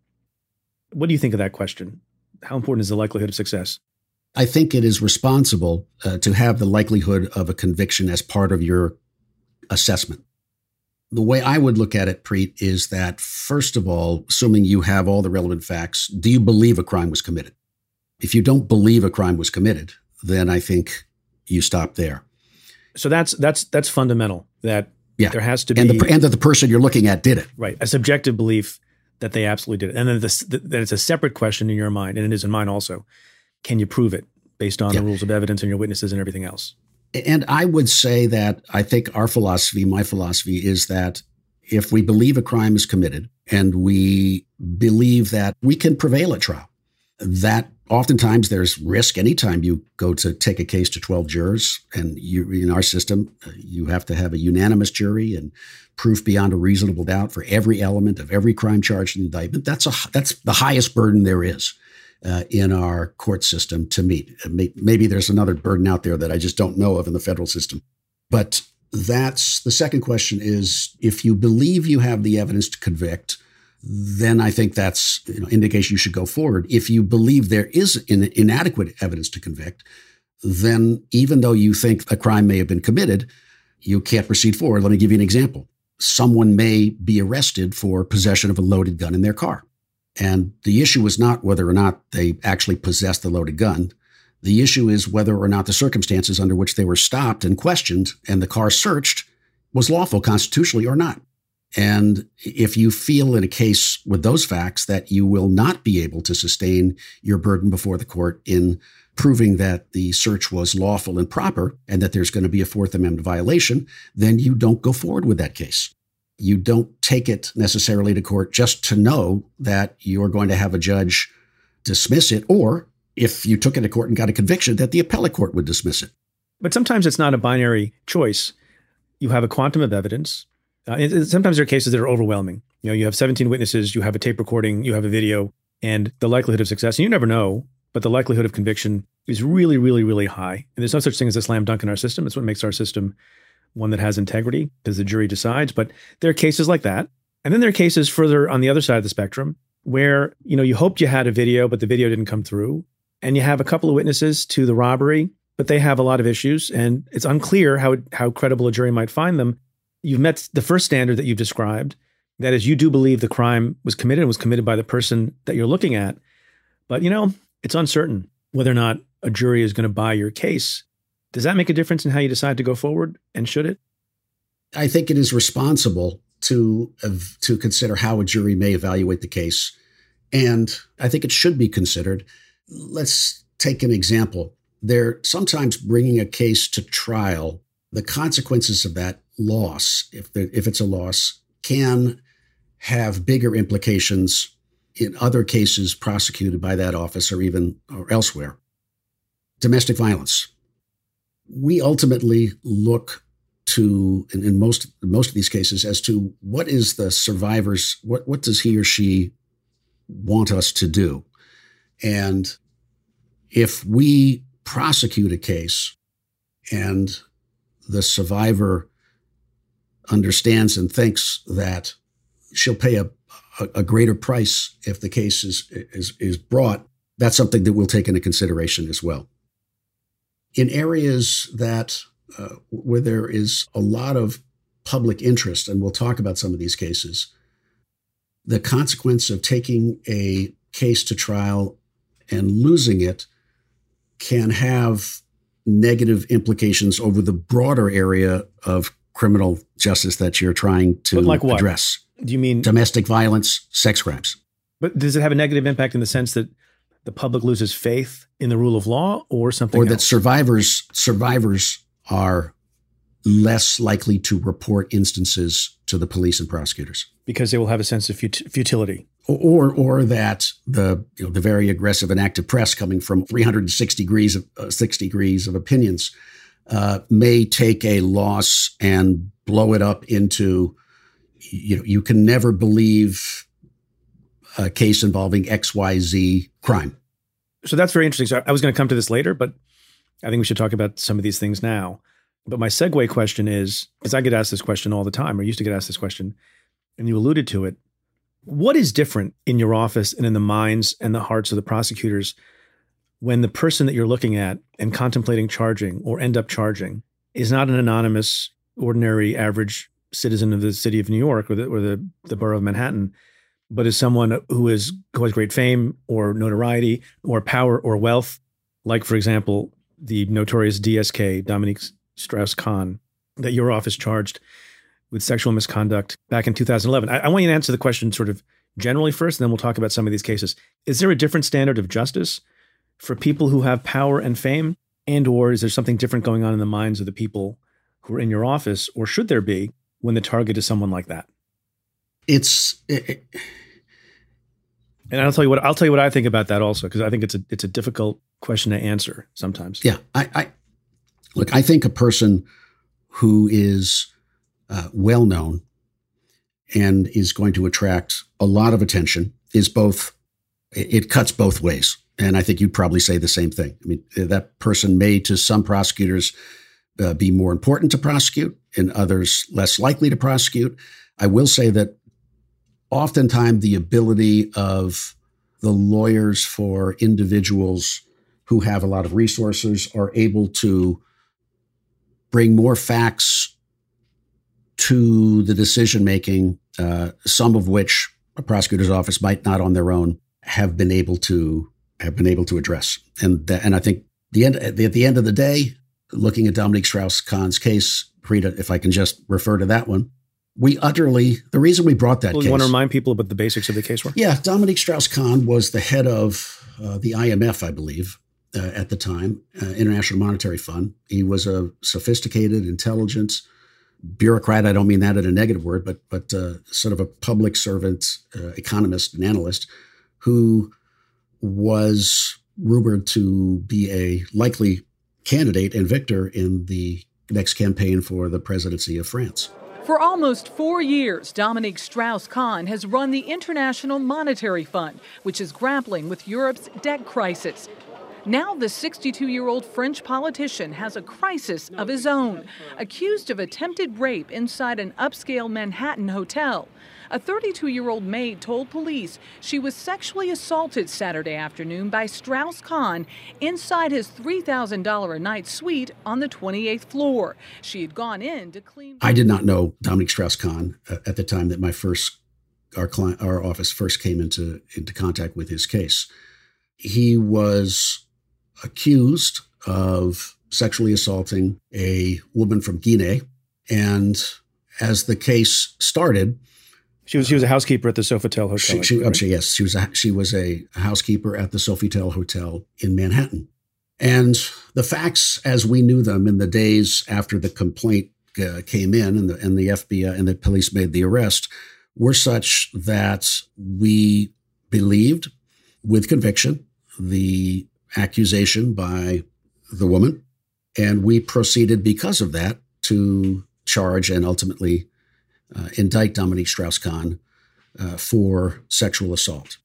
What do you think of that question? How important is the likelihood of success? I think it is responsible uh, to have the likelihood of a conviction as part of your assessment. The way I would look at it, Preet, is that first of all, assuming you have all the relevant facts, do you believe a crime was committed? If you don't believe a crime was committed, then I think you stop there. So that's that's that's fundamental. That yeah. there has to be and, the, and that the person you're looking at did it. Right, a subjective belief that they absolutely did it. And then this, that it's a separate question in your mind, and it is in mine also. Can you prove it based on yeah. the rules of evidence and your witnesses and everything else? And I would say that I think our philosophy, my philosophy, is that if we believe a crime is committed and we believe that we can prevail at trial, that oftentimes there's risk anytime you go to take a case to 12 jurors and you in our system uh, you have to have a unanimous jury and proof beyond a reasonable doubt for every element of every crime charged in the indictment. That's a that's the highest burden there is uh, in our court system to meet. Maybe there's another burden out there that i just don't know of in the federal system. But that's the second question is if you believe you have the evidence to convict then I think that's you know, indication you should go forward. If you believe there is in, inadequate evidence to convict, then even though you think a crime may have been committed, you can't proceed forward. Let me give you an example. Someone may be arrested for possession of a loaded gun in their car. And the issue is not whether or not they actually possessed the loaded gun. The issue is whether or not the circumstances under which they were stopped and questioned and the car searched was lawful constitutionally or not. And if you feel in a case with those facts that you will not be able to sustain your burden before the court in proving that the search was lawful and proper and that there's going to be a Fourth Amendment violation, then you don't go forward with that case. You don't take it necessarily to court just to know that you're going to have a judge dismiss it, or if you took it to court and got a conviction, that the appellate court would dismiss it. But sometimes it's not a binary choice. You have a quantum of evidence. Uh, sometimes there are cases that are overwhelming. You know, you have 17 witnesses, you have a tape recording, you have a video, and the likelihood of success, and you never know, but the likelihood of conviction is really, really, really high. And there's no such thing as a slam dunk in our system. It's what makes our system one that has integrity because the jury decides. But there are cases like that. And then there are cases further on the other side of the spectrum where, you know, you hoped you had a video, but the video didn't come through. And you have a couple of witnesses to the robbery, but they have a lot of issues. And it's unclear how, how credible a jury might find them. You've met the first standard that you've described. That is, you do believe the crime was committed and was committed by the person that you're looking at. But, you know, it's uncertain whether or not a jury is going to buy your case. Does that make a difference in how you decide to go forward? And should it? I think it is responsible to to consider how a jury may evaluate the case, and I think it should be considered. Let's take an example. They're sometimes bringing a case to trial. The consequences of that loss, if if it's a loss, can have bigger implications in other cases prosecuted by that office or even or elsewhere. Domestic violence we ultimately look to in, in, most most of these cases as to what is the survivor's what what does he or she want us to do and if we prosecute a case and the survivor understands and thinks that she'll pay a, a, a greater price if the case is, is is brought that's something that we'll take into consideration as well. In areas that uh, where there is a lot of public interest, and we'll talk about some of these cases, the consequence of taking a case to trial and losing it can have negative implications over the broader area of criminal justice that you're trying to like address. Do you mean domestic violence, sex crimes? But does it have a negative impact in the sense that the public loses faith in the rule of law or something or else? that survivors survivors are less likely to report instances to the police and prosecutors because they will have a sense of fut- futility or or that the you know, the very aggressive and active press coming from 360 degrees of uh, 60 degrees of opinions uh, may take a loss and blow it up into you know you can never believe a case involving XYZ crime. So that's very interesting. So I was going to come to this later, but I think we should talk about some of these things now. But my segue question is because I get asked this question all the time, or used to get asked this question, and you alluded to it. What is different in your office and in the minds and the hearts of the prosecutors when the person that you're looking at and contemplating charging or end up charging is not an anonymous, ordinary, average citizen of the city of New York or the, or the, the borough of Manhattan, but is someone who is who has great fame or notoriety or power or wealth, like for example the notorious DSK Dominique Strauss-Kahn, that your office charged with sexual misconduct back in 2011. I, I want you to answer the question sort of generally first, and then we'll talk about some of these cases. Is there a different standard of justice for people who have power and fame, and or is there something different going on in the minds of the people who are in your office, or should there be when the target is someone like that? it's it, and I'll tell you what I'll tell you what I think about that also because I think it's a it's a difficult question to answer sometimes. Yeah, I, I look. I think a person who is uh, well known and is going to attract a lot of attention is both. It cuts both ways, and I think you'd probably say the same thing. I mean, that person may, to some prosecutors, uh, be more important to prosecute, and others less likely to prosecute. I will say that oftentimes the ability of the lawyers for individuals who have a lot of resources are able to bring more facts to the decision making, uh, some of which a prosecutor's office might not on their own have been able to have been able to address. And and I think the end at the end of the day, looking at Dominique Strauss Kahn's case, Rita, if I can just refer to that one, we utterly the reason we brought that well, case, you want to remind people about the basics of the case were yeah dominique strauss-kahn was the head of uh, the imf i believe uh, at the time uh, international monetary fund he was a sophisticated intelligent bureaucrat i don't mean that in a negative word but but uh, sort of a public servant uh, economist and analyst who was rumored to be a likely candidate and victor in the next campaign for the presidency of france for almost four years, Dominique Strauss Kahn has run the International Monetary Fund, which is grappling with Europe's debt crisis. Now, the 62 year old French politician has a crisis of his own, accused of attempted rape inside an upscale Manhattan hotel. A 32 year old maid told police she was sexually assaulted Saturday afternoon by Strauss Kahn inside his $3,000 a night suite on the 28th floor. She had gone in to clean. I did not know Dominique Strauss Kahn uh, at the time that my first our client, our office first came into into contact with his case. He was accused of sexually assaulting a woman from Guinea, and as the case started, she was she was a housekeeper at the Sofitel Hotel. She, she, right? yes, she was a, she was a housekeeper at the Sofitel Hotel in Manhattan. And the facts, as we knew them in the days after the complaint uh, came in and the and the FBI and the police made the arrest, were such that we believed, with conviction, the accusation by the woman, and we proceeded because of that to charge and ultimately uh, indict Dominique Strauss Kahn uh, for sexual assault.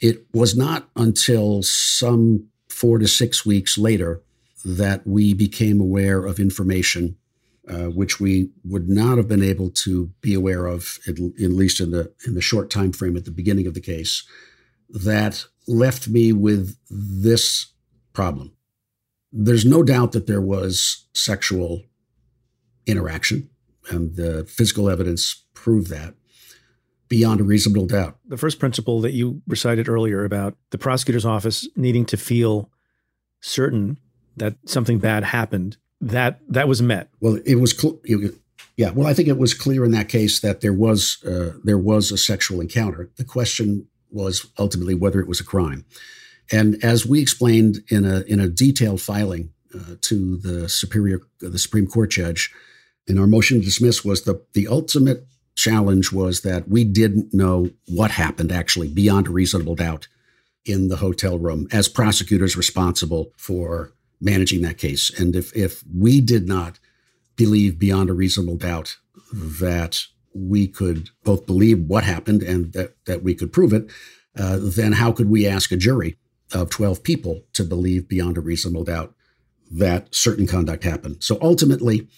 It was not until some four to six weeks later that we became aware of information uh, which we would not have been able to be aware of, at, at, least in the in the short time frame at the beginning of the case, that left me with this problem. There's no doubt that there was sexual interaction and the physical evidence proved that beyond a reasonable doubt. The first principle that you recited earlier about the prosecutor's office needing to feel certain that something bad happened, that that was met. Well, it was cl- it, yeah, well I think it was clear in that case that there was uh, there was a sexual encounter. The question was ultimately whether it was a crime. And as we explained in a in a detailed filing uh, to the superior the Supreme Court judge, in our motion to dismiss was the the ultimate challenge was that we didn't know what happened actually beyond a reasonable doubt in the hotel room as prosecutors responsible for managing that case. And if if we did not believe beyond a reasonable doubt that we could both believe what happened and that that we could prove it, uh, then how could we ask a jury of 12 people to believe beyond a reasonable doubt that certain conduct happened? So ultimately,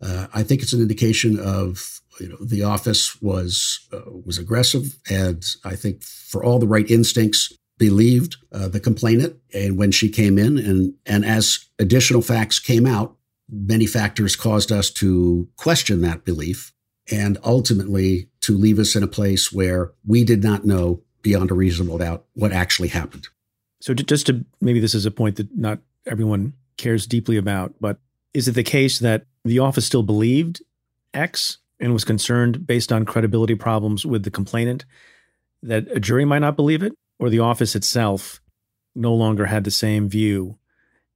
uh, I think it's an indication of you know the office was uh, was aggressive, and I think for all the right instincts, believed uh, the complainant. And when she came in, and and as additional facts came out, many factors caused us to question that belief, and ultimately to leave us in a place where we did not know beyond a reasonable doubt what actually happened. So just to maybe this is a point that not everyone cares deeply about, but is it the case that the office still believed X and was concerned based on credibility problems with the complainant that a jury might not believe it, or the office itself no longer had the same view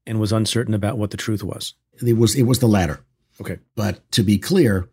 and was uncertain about what the truth was? It was it was the latter. Okay. But to be clear,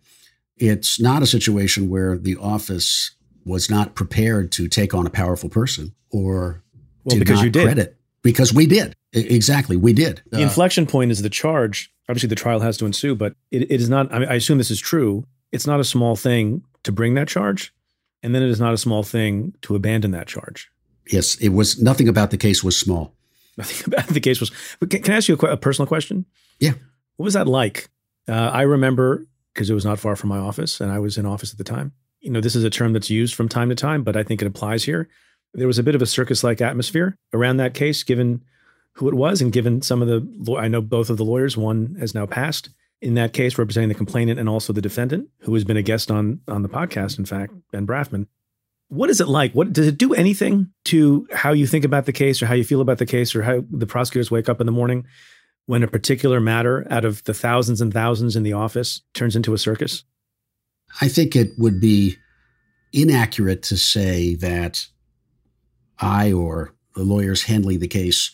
it's not a situation where the office was not prepared to take on a powerful person or well, because you did. credit because we did exactly we did. The uh, inflection point is the charge obviously the trial has to ensue, but it, it is not, I, mean, I assume this is true. It's not a small thing to bring that charge. And then it is not a small thing to abandon that charge. Yes, it was nothing about the case was small. Nothing (laughs) about the case was. But can, can I ask you a, a, personal question? Yeah. What was that like? Uh, I remember because it was not far from my office and I was in office at the time. You know, this is a term that's used from time to time, but I think it applies here. There was a bit of a circus like atmosphere around that case, given who it was, and given some of the, I know both of the lawyers, one has now passed in that case, representing the complainant and also the defendant, who has been a guest on on the podcast. In fact, Ben Brafman. What is it like? What does it do anything to how you think about the case, or how you feel about the case, or how the prosecutors wake up in the morning when a particular matter out of the thousands and thousands in the office turns into a circus? I think it would be inaccurate to say that I or the lawyers handling the case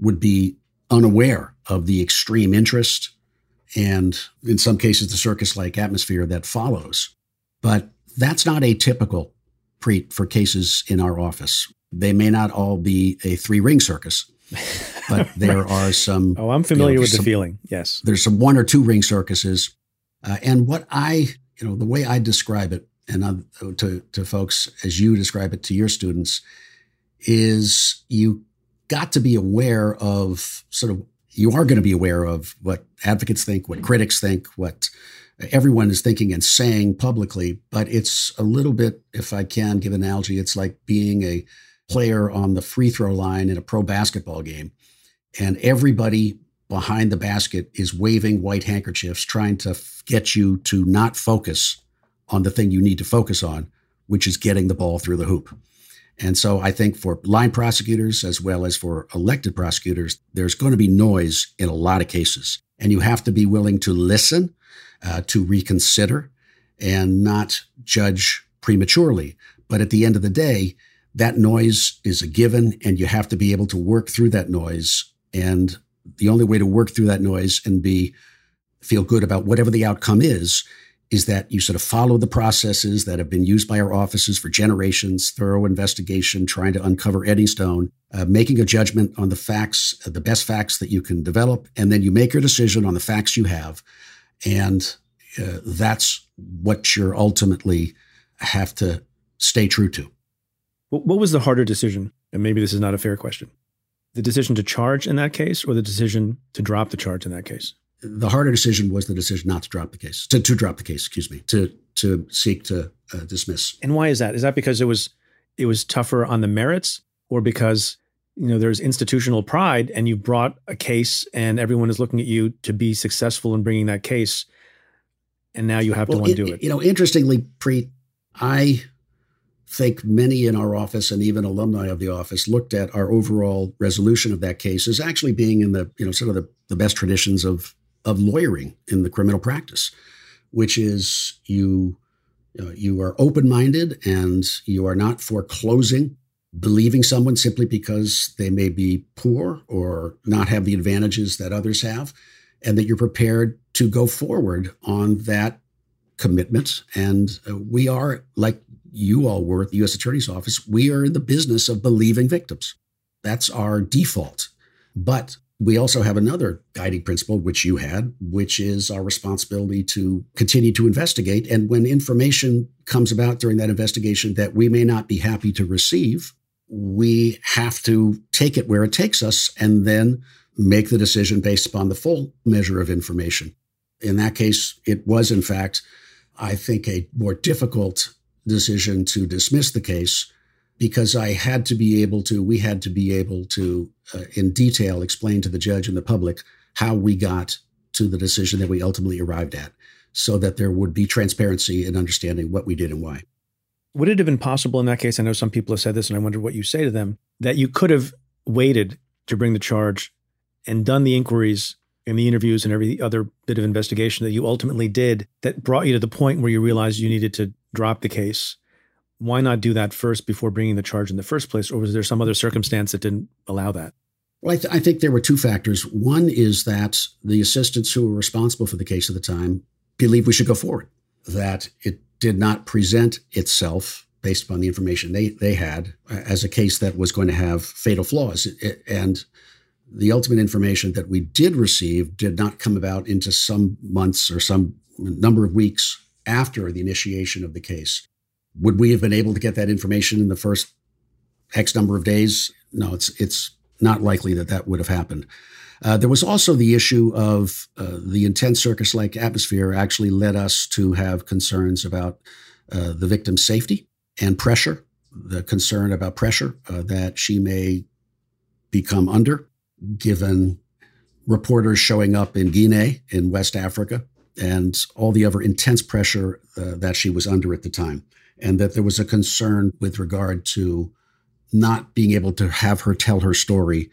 would be unaware of the extreme interest and, in some cases, the circus like atmosphere that follows. But that's not atypical, for cases in our office. They may not all be a three ring circus, but (laughs) there are some. Oh, I'm familiar you know, with the some, feeling. Yes. There's some one or two ring circuses. Uh, and what I, you know, the way I describe it, and uh, to, to folks as you describe it to your students, is you got to be aware of sort of you are going to be aware of what advocates think, what critics think, what everyone is thinking and saying publicly. But it's a little bit, if I can give an analogy, it's like being a player on the free throw line in a pro basketball game. And everybody behind the basket is waving white handkerchiefs, trying to get you to not focus on the thing you need to focus on, which is getting the ball through the hoop. And so I think for line prosecutors as well as for elected prosecutors, there's going to be noise in a lot of cases. And you have to be willing to listen, uh, to reconsider, and not judge prematurely. But at the end of the day, that noise is a given, and you have to be able to work through that noise. And the only way to work through that noise and be feel good about whatever the outcome is is that you sort of follow the processes that have been used by our offices for generations, thorough investigation, trying to uncover Eddystone, uh, making a judgment on the facts, uh, the best facts that you can develop, and then you make your decision on the facts you have. And uh, that's what you're ultimately have to stay true to. What was the harder decision? And maybe this is not a fair question. The decision to charge in that case or the decision to drop the charge in that case? the harder decision was the decision not to drop the case, to, to drop the case, excuse me, to to seek to uh, dismiss. And why is that? Is that because it was it was tougher on the merits, or because you know there's institutional pride, and you've brought a case, and everyone is looking at you to be successful in bringing that case, and now you have well, to undo it, it. You know, interestingly, Preet, I think many in our office and even alumni of the office looked at our overall resolution of that case as actually being in the you know sort of the, the best traditions of of lawyering in the criminal practice, which is you you, you are open minded and you are not foreclosing believing someone simply because they may be poor or not have the advantages that others have, and that you're prepared to go forward on that commitment. And uh, we are, like you all were at the U.S. Attorney's Office, we are in the business of believing victims. That's our default. But we also have another guiding principle, which you had, which is our responsibility to continue to investigate. And when information comes about during that investigation that we may not be happy to receive, we have to take it where it takes us and then make the decision based upon the full measure of information. In that case, it was, in fact, I think, a more difficult decision to dismiss the case because I had to be able to, we had to be able to, uh, in detail, explain to the judge and the public how we got to the decision that we ultimately arrived at so that there would be transparency and understanding what we did and why. Would it have been possible in that case? I know some people have said this, and I wonder what you say to them that you could have waited to bring the charge and done the inquiries and the interviews and every other bit of investigation that you ultimately did that brought you to the point where you realized you needed to drop the case why not do that first before bringing the charge in the first place? Or was there some other circumstance that didn't allow that? Well, I, th- I, think there were two factors. One is that the assistants who were responsible for the case at the time believed we should go forward, that it did not present itself based upon the information they, they had uh, as a case that was going to have fatal flaws. And the ultimate information that we did receive did not come about into some months or some number of weeks after the initiation of the case. Would we have been able to get that information in the first X number of days? No, it's it's not likely that that would have happened. Uh, there was also the issue of uh, the intense circus-like atmosphere actually led us to have concerns about uh, the victim's safety and pressure. The concern about pressure uh, that she may become under, given reporters showing up in Guinea in West Africa and all the other intense pressure uh, that she was under at the time and that there was a concern with regard to not being able to have her tell her story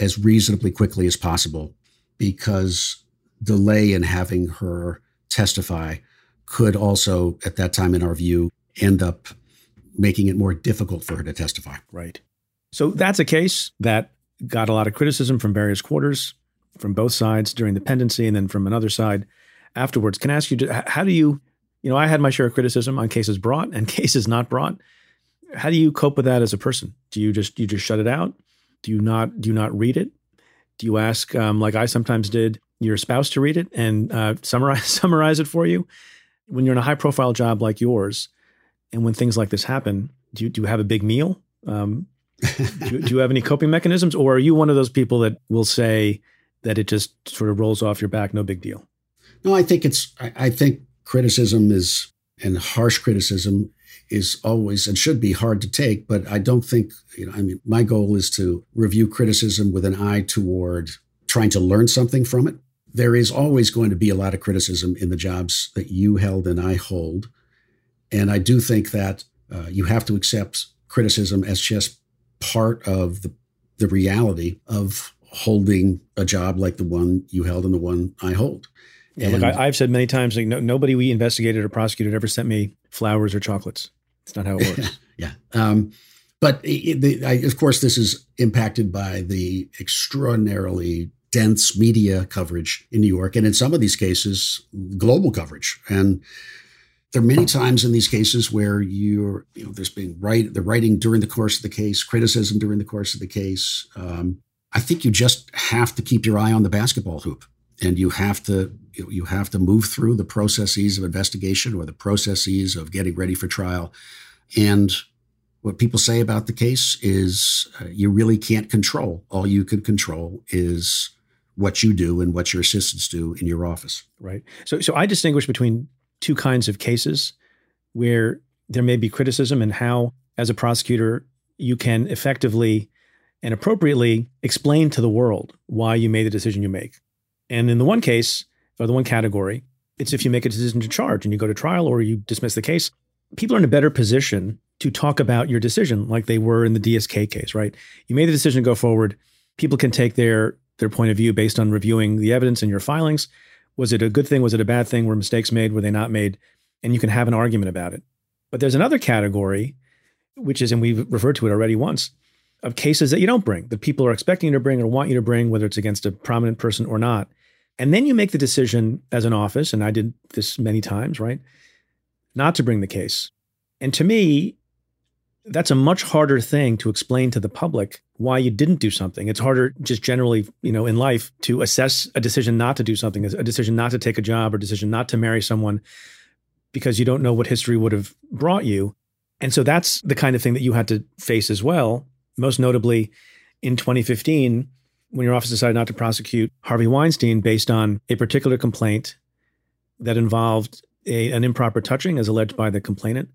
as reasonably quickly as possible because delay in having her testify could also, at that time, in our view, end up making it more difficult for her to testify. Right. So that's a case that got a lot of criticism from various quarters, from both sides during the pendency, and then from another side afterwards. Can I ask you, how do you, you know, I had my share of criticism on cases brought and (laughs) cases not brought. How do you cope with that as a person? Do you just you just shut it out? Do you not do you not read it? Do you ask, um, like I sometimes did, your spouse to read it and uh, summarize (laughs) summarize it for you? When you're in a high profile job like yours, and when things like this happen, do you, do you have a big meal? Um, do, do, you have any coping mechanisms, or are you one of those people that will say that it just sort of rolls off your back, no big deal? No, I think it's. I, I think criticism is and harsh criticism is always and should be hard to take. But I don't think you know. I mean, my goal is to review criticism with an eye toward trying to learn something from it. There is always going to be a lot of criticism in the jobs that you held and I hold, and I do think that uh, you have to accept criticism as just part of the the reality of holding a job like the one you held and the one I hold. Yeah, look, I, have said many times, like, no, nobody we investigated or prosecuted ever sent me flowers or chocolates. It's not how it (laughs) works. yeah. Um, but it, the, I, of course, this is impacted by the extraordinarily dense media coverage in New York, and in some of these cases, global coverage. And there are many times in these cases where you're, you know, there's been write the writing during the course of the case, criticism during the course of the case. Um, I think you just have to keep your eye on the basketball hoop and you have to you have to move through the processes of investigation or the processes of getting ready for trial. And what people say about the case is uh, you really can't control. All you can control is what you do and what your assistants do in your office. Right. So so i distinguish between two kinds of cases where there may be criticism and how as a prosecutor you can effectively and appropriately explain to the world why you made the decision you make and in the one case, or the one category, it's if you make a decision to charge and you go to trial or you dismiss the case, people are in a better position to talk about your decision like they were in the DSK case, right? You made the decision to go forward. People can take their their point of view based on reviewing the evidence in your filings. Was it a good thing? Was it a bad thing? Were mistakes made? Were they not made? And you can have an argument about it. But there's another category, which is, and we've referred to it already once, of cases that you don't bring, that people are expecting you to bring or want you to bring, whether it's against a prominent person or not. And then you make the decision as an office, and I did this many times, right? Not to bring the case. And to me, that's a much harder thing to explain to the public why you didn't do something. It's harder just generally, you know, in life to assess a decision not to do something, a decision not to take a job or decision not to marry someone because you don't know what history would have brought you. And so that's the kind of thing that you had to face as well. Most notably in 2015, when your office decided not to prosecute Harvey Weinstein based on a particular complaint that involved a, an improper touching, as alleged by the complainant,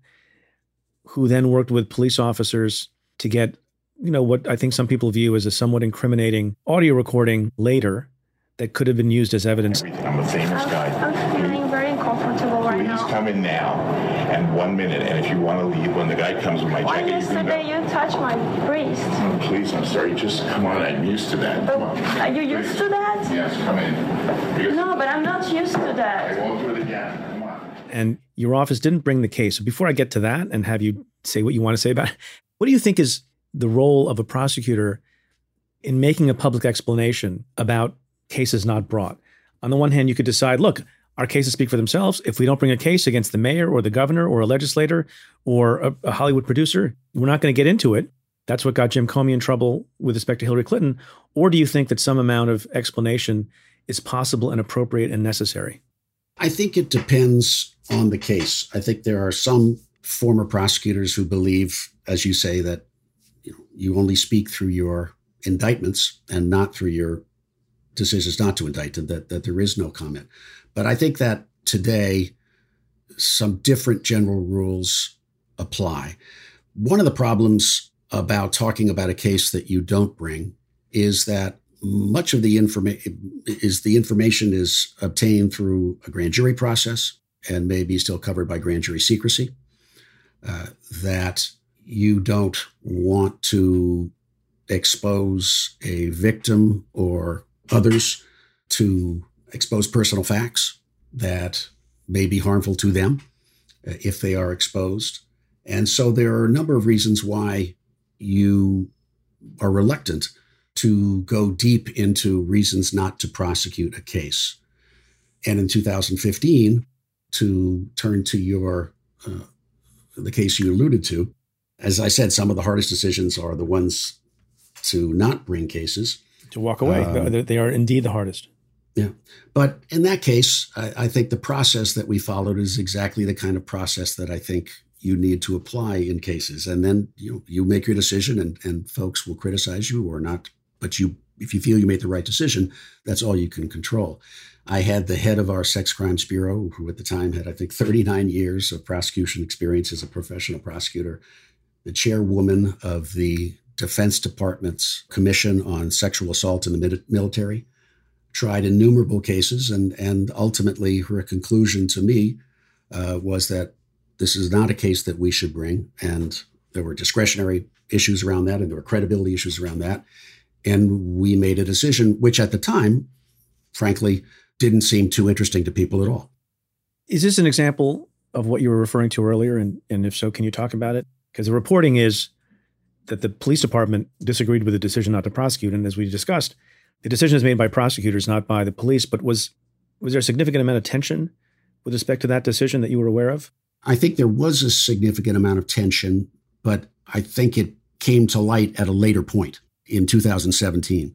who then worked with police officers to get, you know, what I think some people view as a somewhat incriminating audio recording later that could have been used as evidence. I'm a famous guy. I'm feeling very uncomfortable right Please now. Please come in now and one minute. And if you want to leave, when the guy comes with my Why jacket, yesterday you, you touched my breast? Oh, please, I'm sorry. Just come on. I'm used to that. Come on. Oh, are you used please. to that? Yes, come in. Because no, but I'm not used to that. I won't do it again. Come on. And your office didn't bring the case. So before I get to that and have you say what you want to say about it, what do you think is the role of a prosecutor in making a public explanation about cases not brought? On the one hand, you could decide, look, our cases speak for themselves. If we don't bring a case against the mayor or the governor or a legislator or a, a Hollywood producer, we're not going to get into it. That's what got Jim Comey in trouble with respect to Hillary Clinton. Or do you think that some amount of explanation is possible and appropriate and necessary? I think it depends on the case. I think there are some former prosecutors who believe, as you say, that you, only speak through your indictments and not through your decisions not to indict, that, that there is no comment. But I think that today some different general rules apply. One of the problems about talking about a case that you don't bring is that much of the information is the information is obtained through a grand jury process and may be still covered by grand jury secrecy. Uh, that you don't want to expose a victim or others to expose personal facts that may be harmful to them uh, if they are exposed. And so there are a number of reasons why you are reluctant to go deep into reasons not to prosecute a case. And in 2015, to turn to your uh, the case you alluded to, as I said, some of the hardest decisions are the ones to not bring cases. To walk away. Um, they are indeed the hardest. Yeah. But in that case, I, I, think the process that we followed is exactly the kind of process that I think you need to apply in cases. And then you know, you make your decision and, and folks will criticize you or not. But you if you feel you made the right decision, that's all you can control. I had the head of our sex crimes bureau, who at the time had, I think, 39 years of prosecution experience as a professional prosecutor, the chairwoman of the Defense Department's Commission on Sexual Assault in the Military, tried innumerable cases, and, and ultimately her conclusion to me uh, was that this is not a case that we should bring. And there were discretionary issues around that, and there were credibility issues around that. And we made a decision, which at the time, frankly, didn't seem too interesting to people at all. Is this an example of what you were referring to earlier? And, and if so, can you talk about it? Because the reporting is that the police department disagreed with the decision not to prosecute. And as we discussed, the decision is made by prosecutors, not by the police. But was was there a significant amount of tension with respect to that decision that you were aware of? I think there was a significant amount of tension, but I think it came to light at a later point in 2017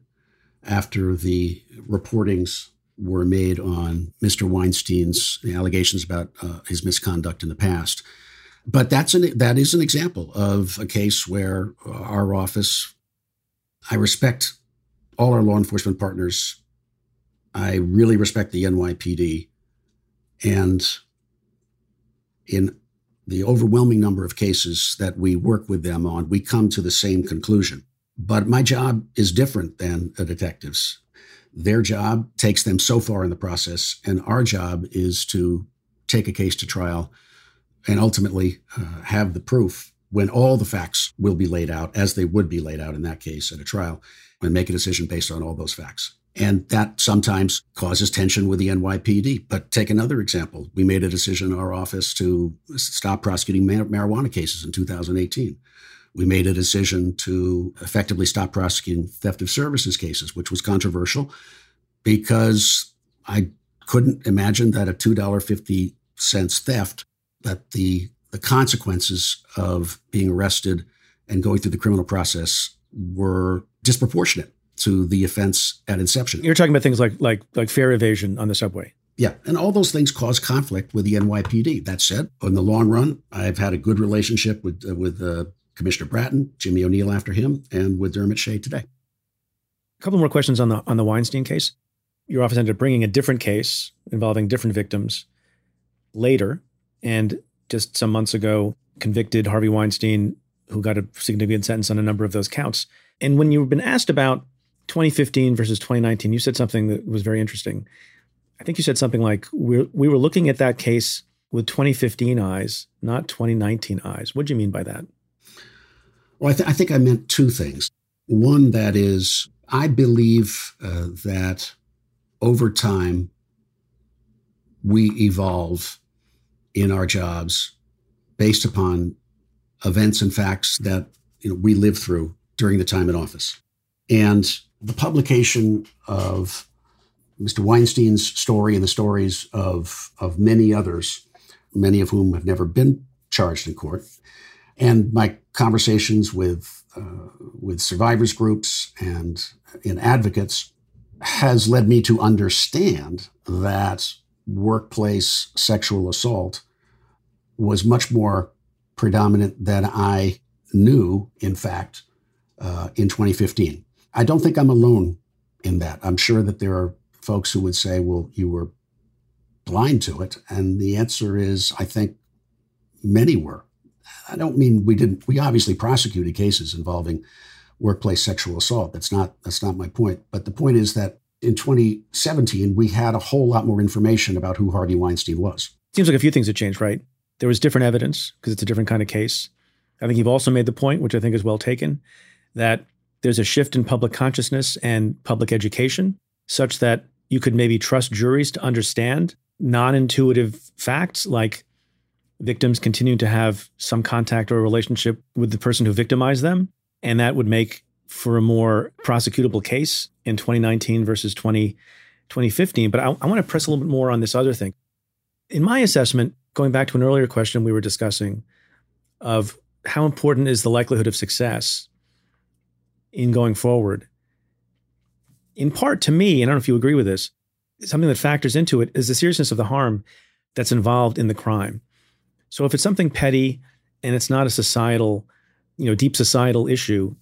after the reportings were made on Mr. Weinstein's allegations about uh, his misconduct in the past. But that's an, that is an example of a case where our office, I respect all our law enforcement partners. I really respect the NYPD. And in the overwhelming number of cases that we work with them on, we come to the same conclusion. But my job is different than a detective's. Their job takes them so far in the process, and our job is to take a case to trial and ultimately uh, have the proof when all the facts will be laid out, as they would be laid out in that case at a trial, and make a decision based on all those facts. And that sometimes causes tension with the NYPD. But take another example. We made a decision in our office to stop prosecuting marijuana cases in 2018 we made a decision to effectively stop prosecuting theft of services cases, which was controversial because I couldn't imagine that a $2.50 theft, that the, the consequences of being arrested and going through the criminal process were disproportionate to the offense at inception. You're talking about things like like like fare evasion on the subway. Yeah, and all those things cause conflict with the NYPD. That said, in the long run, I've had a good relationship with uh, with uh, Commissioner Bratton, Jimmy O'Neill after him, and with Dermot Shea today. A couple more questions on the on the Weinstein case. Your office ended up bringing a different case involving different victims later, and just some months ago, convicted Harvey Weinstein, who got a significant sentence on a number of those counts. And when you've been asked about 2015 versus 2019, you said something that was very interesting. I think you said something like, we we were looking at that case with 2015 eyes, not 2019 eyes. What do you mean by that? Well, I, th- I, think I meant two things. One, that is, I believe uh, that over time, we evolve in our jobs based upon events and facts that you know, we live through during the time in office. And the publication of Mr. Weinstein's story and the stories of, of many others, many of whom have never been charged in court, and my conversations with uh, with survivors groups and in advocates has led me to understand that workplace sexual assault was much more predominant than I knew, in fact, uh, in 2015. I don't think I'm alone in that. I'm sure that there are folks who would say, well, you were blind to it. And the answer is, I think many were. I don't mean we didn't. We obviously prosecuted cases involving workplace sexual assault. That's not that's not my point. But the point is that in 2017 we had a whole lot more information about who Harvey Weinstein was. Seems like a few things have changed, right? There was different evidence because it's a different kind of case. I think you've also made the point, which I think is well taken, that there's a shift in public consciousness and public education such that you could maybe trust juries to understand non intuitive facts like victims continue to have some contact or relationship with the person who victimized them. And that would make for a more prosecutable case in 2019 versus 20, 2015. But I, I want to press a little bit more on this other thing. In my assessment, going back to an earlier question we were discussing of how important is the likelihood of success in going forward, in part to me, and I don't know if you agree with this, something that factors into it is the seriousness of the harm that's involved in the crime. So if it's something petty and it's not a societal, you know, deep societal issue,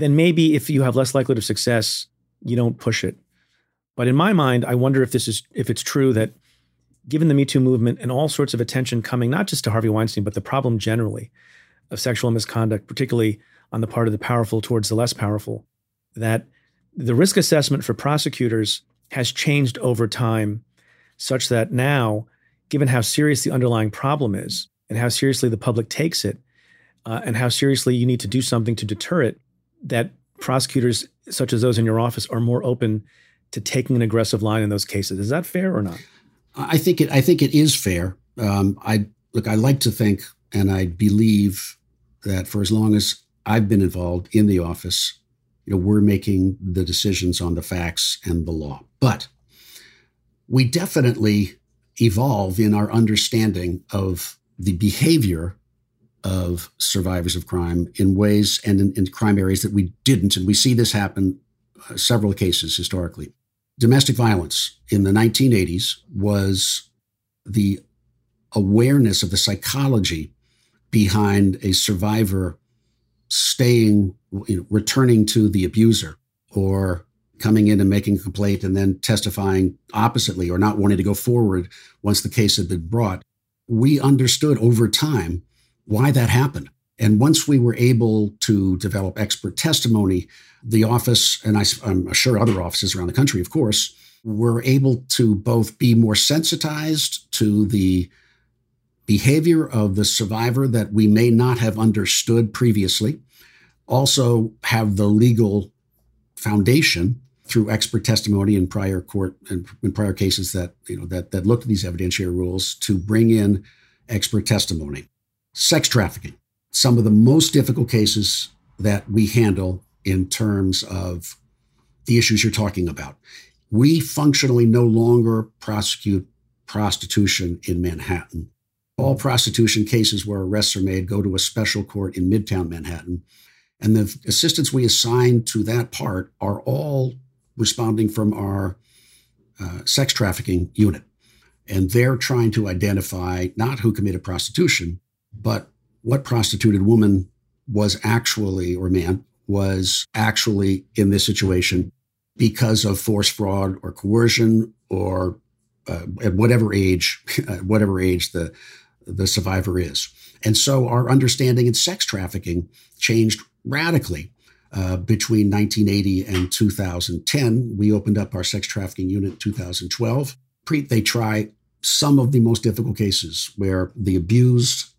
then maybe if you have less likelihood of success, you don't push it. But in my mind, I wonder if this is if it's true that given the Me Too movement and all sorts of attention coming not just to Harvey Weinstein, but the problem generally of sexual misconduct, particularly on the part of the powerful towards the less powerful, that the risk assessment for prosecutors has changed over time such that now given how serious the underlying problem is and how seriously the public takes it, uh, and how seriously you need to do something to deter it, that prosecutors such as those in your office are more open to taking an aggressive line in those cases. Is that fair or not? I think it. I think it is fair. Um, I look. I like to think, and I believe that for as long as I've been involved in the office, you know, we're making the decisions on the facts and the law. But we definitely evolve in our understanding of the behavior of survivors of crime in ways and in, in crime areas that we didn't. And we see this happen uh, several cases historically. Domestic violence in the 1980s was the awareness of the psychology behind a survivor staying, you know, returning to the abuser or coming in and making a complaint and then testifying oppositely or not wanting to go forward once the case had been brought. We understood over time why that happened. And once we were able to develop expert testimony, the office, and I, am sure other offices around the country, of course, were able to both be more sensitized to the behavior of the survivor that we may not have understood previously, also have the legal foundation through expert testimony in prior court and in prior cases that you know that that looked at these evidentiary rules to bring in expert testimony. Sex trafficking, some of the most difficult cases that we handle in terms of the issues you're talking about. We functionally no longer prosecute prostitution in Manhattan. All prostitution cases where arrests are made go to a special court in Midtown Manhattan. And the assistants we assign to that part are all responding from our uh, sex trafficking unit. And they're trying to identify not who committed prostitution, but what prostituted woman was actually, or man, was actually in this situation because of force, fraud, or coercion, or uh, at whatever age, (laughs) at whatever age the the survivor is. And so our understanding in sex trafficking changed radically uh, between 1980 and 2010. We opened up our sex trafficking unit in 2012. Pre- they try some of the most difficult cases where the abused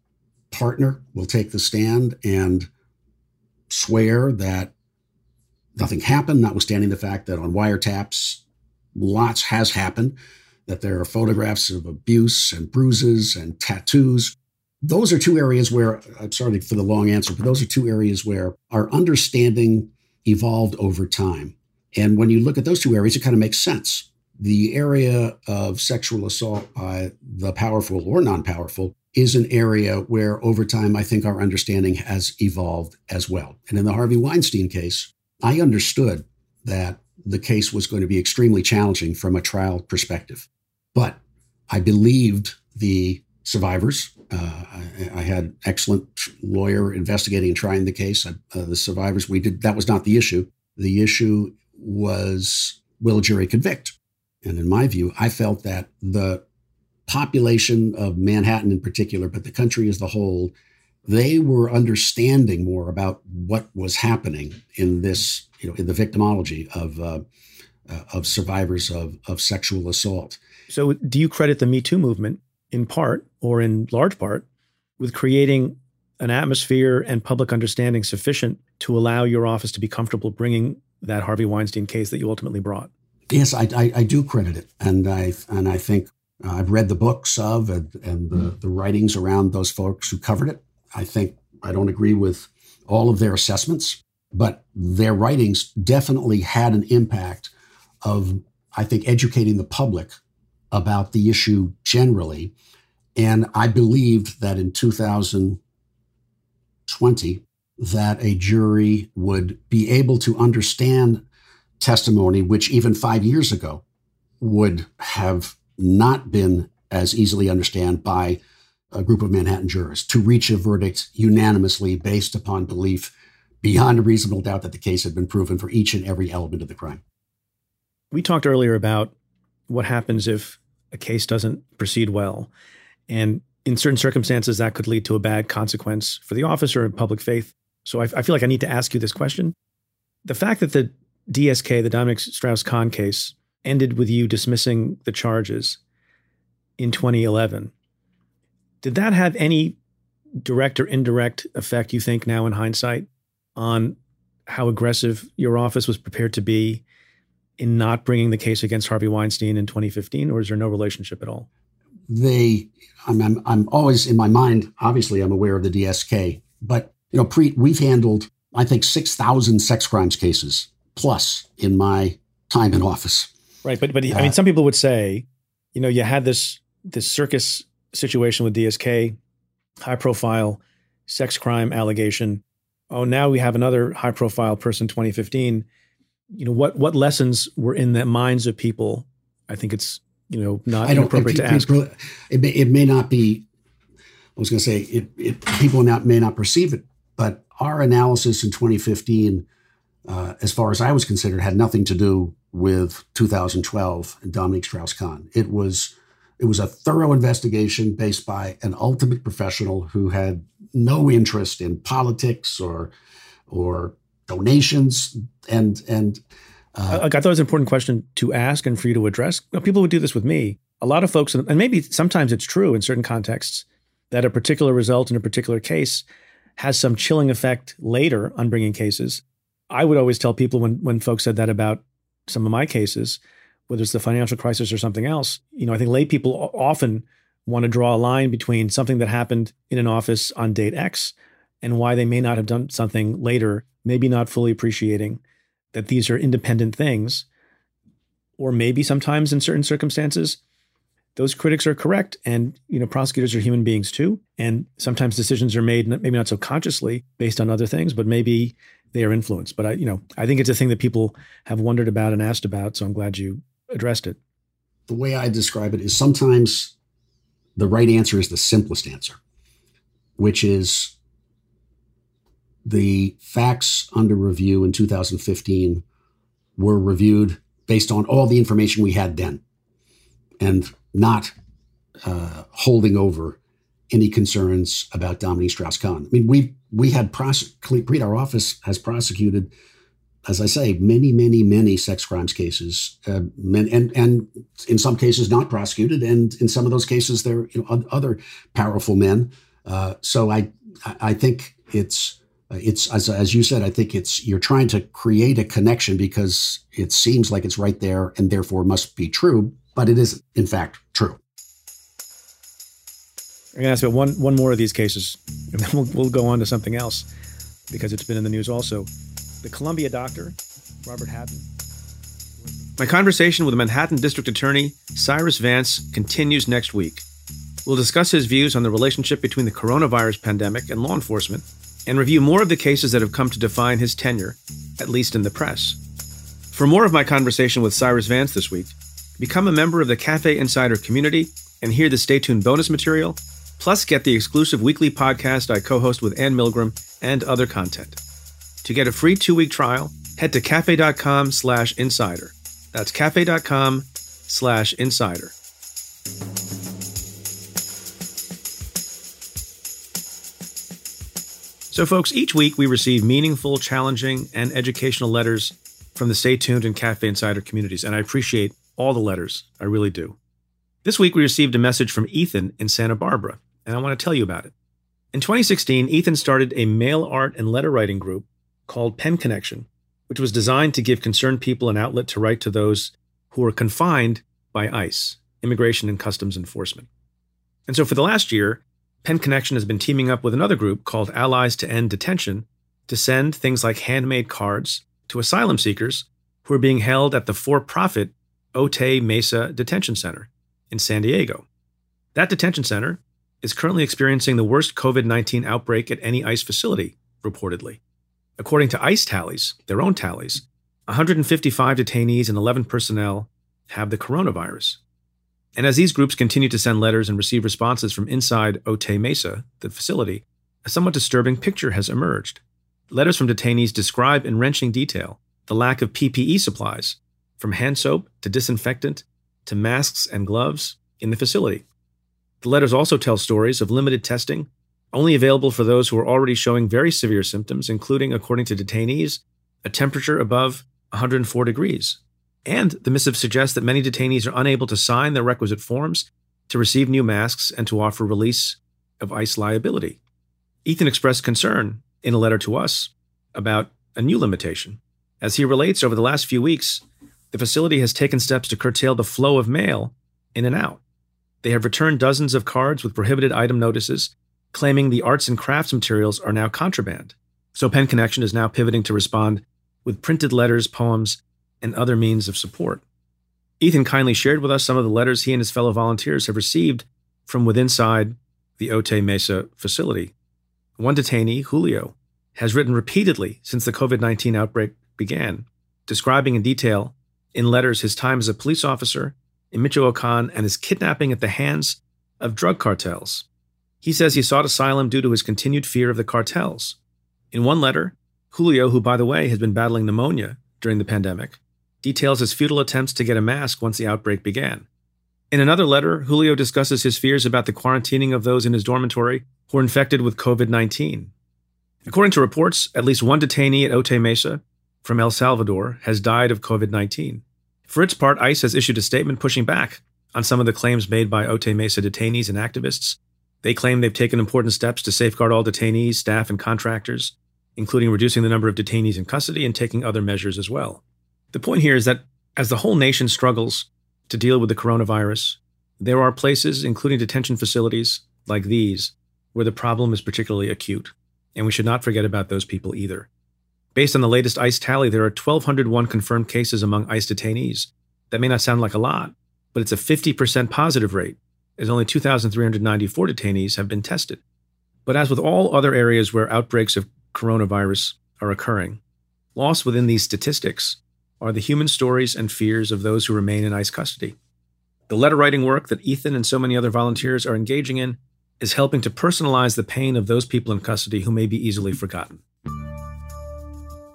partner will take the stand and swear that nothing happened, notwithstanding the fact that on wiretaps, lots has happened, that there are photographs of abuse and bruises and tattoos those are two areas where I'm sorry for the long answer, but those are two areas where our understanding evolved over time. And when you look at those two areas, it kind of makes sense. The area of sexual assault by the powerful or non powerful is an area where over time I think our understanding has evolved as well. And in the Harvey Weinstein case, I understood that the case was going to be extremely challenging from a trial perspective. But I believed the survivors uh, I, I, had excellent lawyer investigating and trying the case. Uh, the survivors, we did that was not the issue. The issue was will a jury convict? And in my view, I felt that the population of Manhattan in particular, but the country as a whole, they were understanding more about what was happening in this, you know, in the victimology of uh, uh of survivors of of sexual assault. So, do you credit the Me Too movement in part or in large part with creating an atmosphere and public understanding sufficient to allow your office to be comfortable bringing that Harvey Weinstein case that you ultimately brought. Yes, I, I, I do credit it, and I and I think Uh, I've read the books of and, and the, the writings around those folks who covered it. I think I don't agree with all of their assessments, but their writings definitely had an impact of, I think, educating the public about the issue generally. And I believed that in 2020, that a jury would be able to understand testimony, which even five years ago would have not been as easily understood by a group of Manhattan jurors to reach a verdict unanimously based upon belief beyond a reasonable doubt that the case had been proven for each and every element of the crime. We talked earlier about what happens if a case doesn't proceed well. And in certain circumstances, that could lead to a bad consequence for the officer and public faith. So I, I feel like I need to ask you this question. The fact that the DSK, the Dominique Strauss Kahn case, ended with you dismissing the charges in 2011, did that have any direct or indirect effect, you think, now in hindsight, on how aggressive your office was prepared to be in not bringing the case against Harvey Weinstein in 2015, or is there no relationship at all? They, I'm, I'm, I'm always in my mind. Obviously, I'm aware of the DSK, but you know, Preet, we've handled I think six thousand sex crimes cases plus in my time in office. Right, but but uh, I mean, some people would say, you know, you had this this circus situation with DSK, high profile sex crime allegation. Oh, now we have another high profile person, 2015 you know what what lessons were in the minds of people? I think it's you know not I don't, appropriate to ask. it may, it may not be i was going to say it, it, people not, may not perceive it but our analysis in 2015 uh, as far as i was considered had nothing to do with 2012 and dominique strauss-kahn it was it was a thorough investigation based by an ultimate professional who had no interest in politics or or donations and and uh, I thought it was an important question to ask and for you to address. People would do this with me. A lot of folks, and maybe sometimes it's true in certain contexts, that a particular result in a particular case has some chilling effect later on bringing cases. I would always tell people when when folks said that about some of my cases, whether it's the financial crisis or something else, you know, I think lay people often want to draw a line between something that happened in an office on date X and why they may not have done something later maybe not fully appreciating that these are independent things. Or maybe sometimes in certain circumstances, those critics are correct. And, you know, prosecutors are human beings too. And sometimes decisions are made, maybe not so consciously based on other things, but maybe they are influenced. But I, you know, I think it's a thing that people have wondered about and asked about. So I'm glad you addressed it. The way I describe it is sometimes the right answer is the simplest answer, which is the facts under review in 2015 were reviewed based on all the information we had then and not uh, holding over any concerns about Dominique Strauss-Kahn. I mean, we we had prosec- our office has prosecuted, as I say, many, many, many sex crimes cases, uh, and and in some cases not prosecuted, and in some of those cases there you know other powerful men. Uh, so I I think it's it's as, as you said i think it's you're trying to create a connection because it seems like it's right there and therefore must be true but it is in fact true. I'm going to ask about one, one more of these cases and then we'll, we'll go on to something else because it's been in the news also. The columbia doctor robert hadden. My conversation with the manhattan district attorney cyrus vance continues next week. We'll discuss his views on the relationship between the coronavirus pandemic and law enforcement and review more of the cases that have come to define his tenure, at least in the press. For more of my conversation with Cyrus Vance this week, become a member of the Cafe Insider community and hear the Stay Tuned bonus material, plus get the exclusive weekly podcast I co host with Ann Milgram and other content. To get a free two week trial, head to cafe.com slash insider. That's cafe.com slash insider. So, folks, each week we receive meaningful, challenging, and educational letters from the Stay Tuned and Cafe Insider communities, and I appreciate all the letters. I really do. This week we received a message from Ethan in Santa Barbara, and I want to tell you about it. In 2016, Ethan started a mail art and letter writing group called Pen Connection, which was designed to give concerned people an outlet to write to those who are confined by ICE, Immigration and Customs Enforcement. And so for the last year, Pen Connection has been teaming up with another group called Allies to End Detention to send things like handmade cards to asylum seekers who are being held at the for profit Otay Mesa Detention Center in San Diego. That detention center is currently experiencing the worst COVID 19 outbreak at any ICE facility, reportedly. According to ICE tallies, their own tallies, 155 detainees and 11 personnel have the coronavirus. And as these groups continue to send letters and receive responses from inside Otay Mesa, the facility, a somewhat disturbing picture has emerged. Letters from detainees describe in wrenching detail the lack of PPE supplies, from hand soap to disinfectant to masks and gloves in the facility. The letters also tell stories of limited testing, only available for those who are already showing very severe symptoms, including, according to detainees, a temperature above 104 degrees. And the missive suggests that many detainees are unable to sign the requisite forms to receive new masks and to offer release of ICE liability. Ethan expressed concern in a letter to us about a new limitation. As he relates, over the last few weeks, the facility has taken steps to curtail the flow of mail in and out. They have returned dozens of cards with prohibited item notices, claiming the arts and crafts materials are now contraband. So Pen Connection is now pivoting to respond with printed letters, poems, and other means of support. Ethan kindly shared with us some of the letters he and his fellow volunteers have received from within inside the Otay Mesa facility. One detainee, Julio, has written repeatedly since the COVID 19 outbreak began, describing in detail in letters his time as a police officer in Michoacan and his kidnapping at the hands of drug cartels. He says he sought asylum due to his continued fear of the cartels. In one letter, Julio, who by the way has been battling pneumonia during the pandemic, details his futile attempts to get a mask once the outbreak began. In another letter, Julio discusses his fears about the quarantining of those in his dormitory who are infected with COVID 19. According to reports, at least one detainee at Otay Mesa from El Salvador has died of COVID 19. For its part, ICE has issued a statement pushing back on some of the claims made by Otay Mesa detainees and activists. They claim they've taken important steps to safeguard all detainees, staff, and contractors, including reducing the number of detainees in custody and taking other measures as well. The point here is that as the whole nation struggles to deal with the coronavirus, there are places, including detention facilities like these, where the problem is particularly acute. And we should not forget about those people either. Based on the latest ICE tally, there are 1,201 confirmed cases among ICE detainees. That may not sound like a lot, but it's a 50% positive rate, as only 2,394 detainees have been tested. But as with all other areas where outbreaks of coronavirus are occurring, lost within these statistics are the human stories and fears of those who remain in ICE custody. The letter writing work that Ethan and so many other volunteers are engaging in is helping to personalize the pain of those people in custody who may be easily forgotten.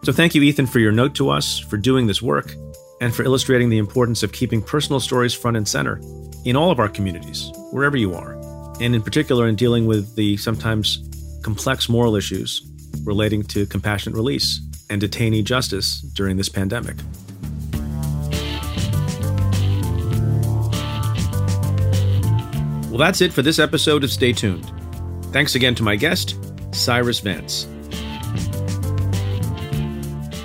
So thank you, Ethan, for your note to us, for doing this work, and for illustrating the importance of keeping personal stories front and center in all of our communities, wherever you are, and in particular in dealing with the sometimes complex moral issues relating to compassionate release and detainee justice during this pandemic. Well, that's it for this episode of Stay Tuned. Thanks again to my guest, Cyrus Vance.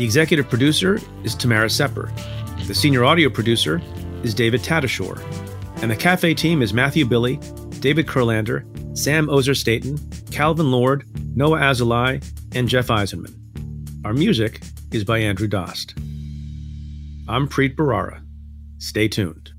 The executive producer is Tamara Sepper. The senior audio producer is David Tatasciore. And the cafe team is Matthew Billy, David Kurlander, Sam Ozer Staten, Calvin Lord, Noa Azulai, and Jeff Eisenman. Our music is by Andrew Dost. I'm Preet Bharara. Stay tuned.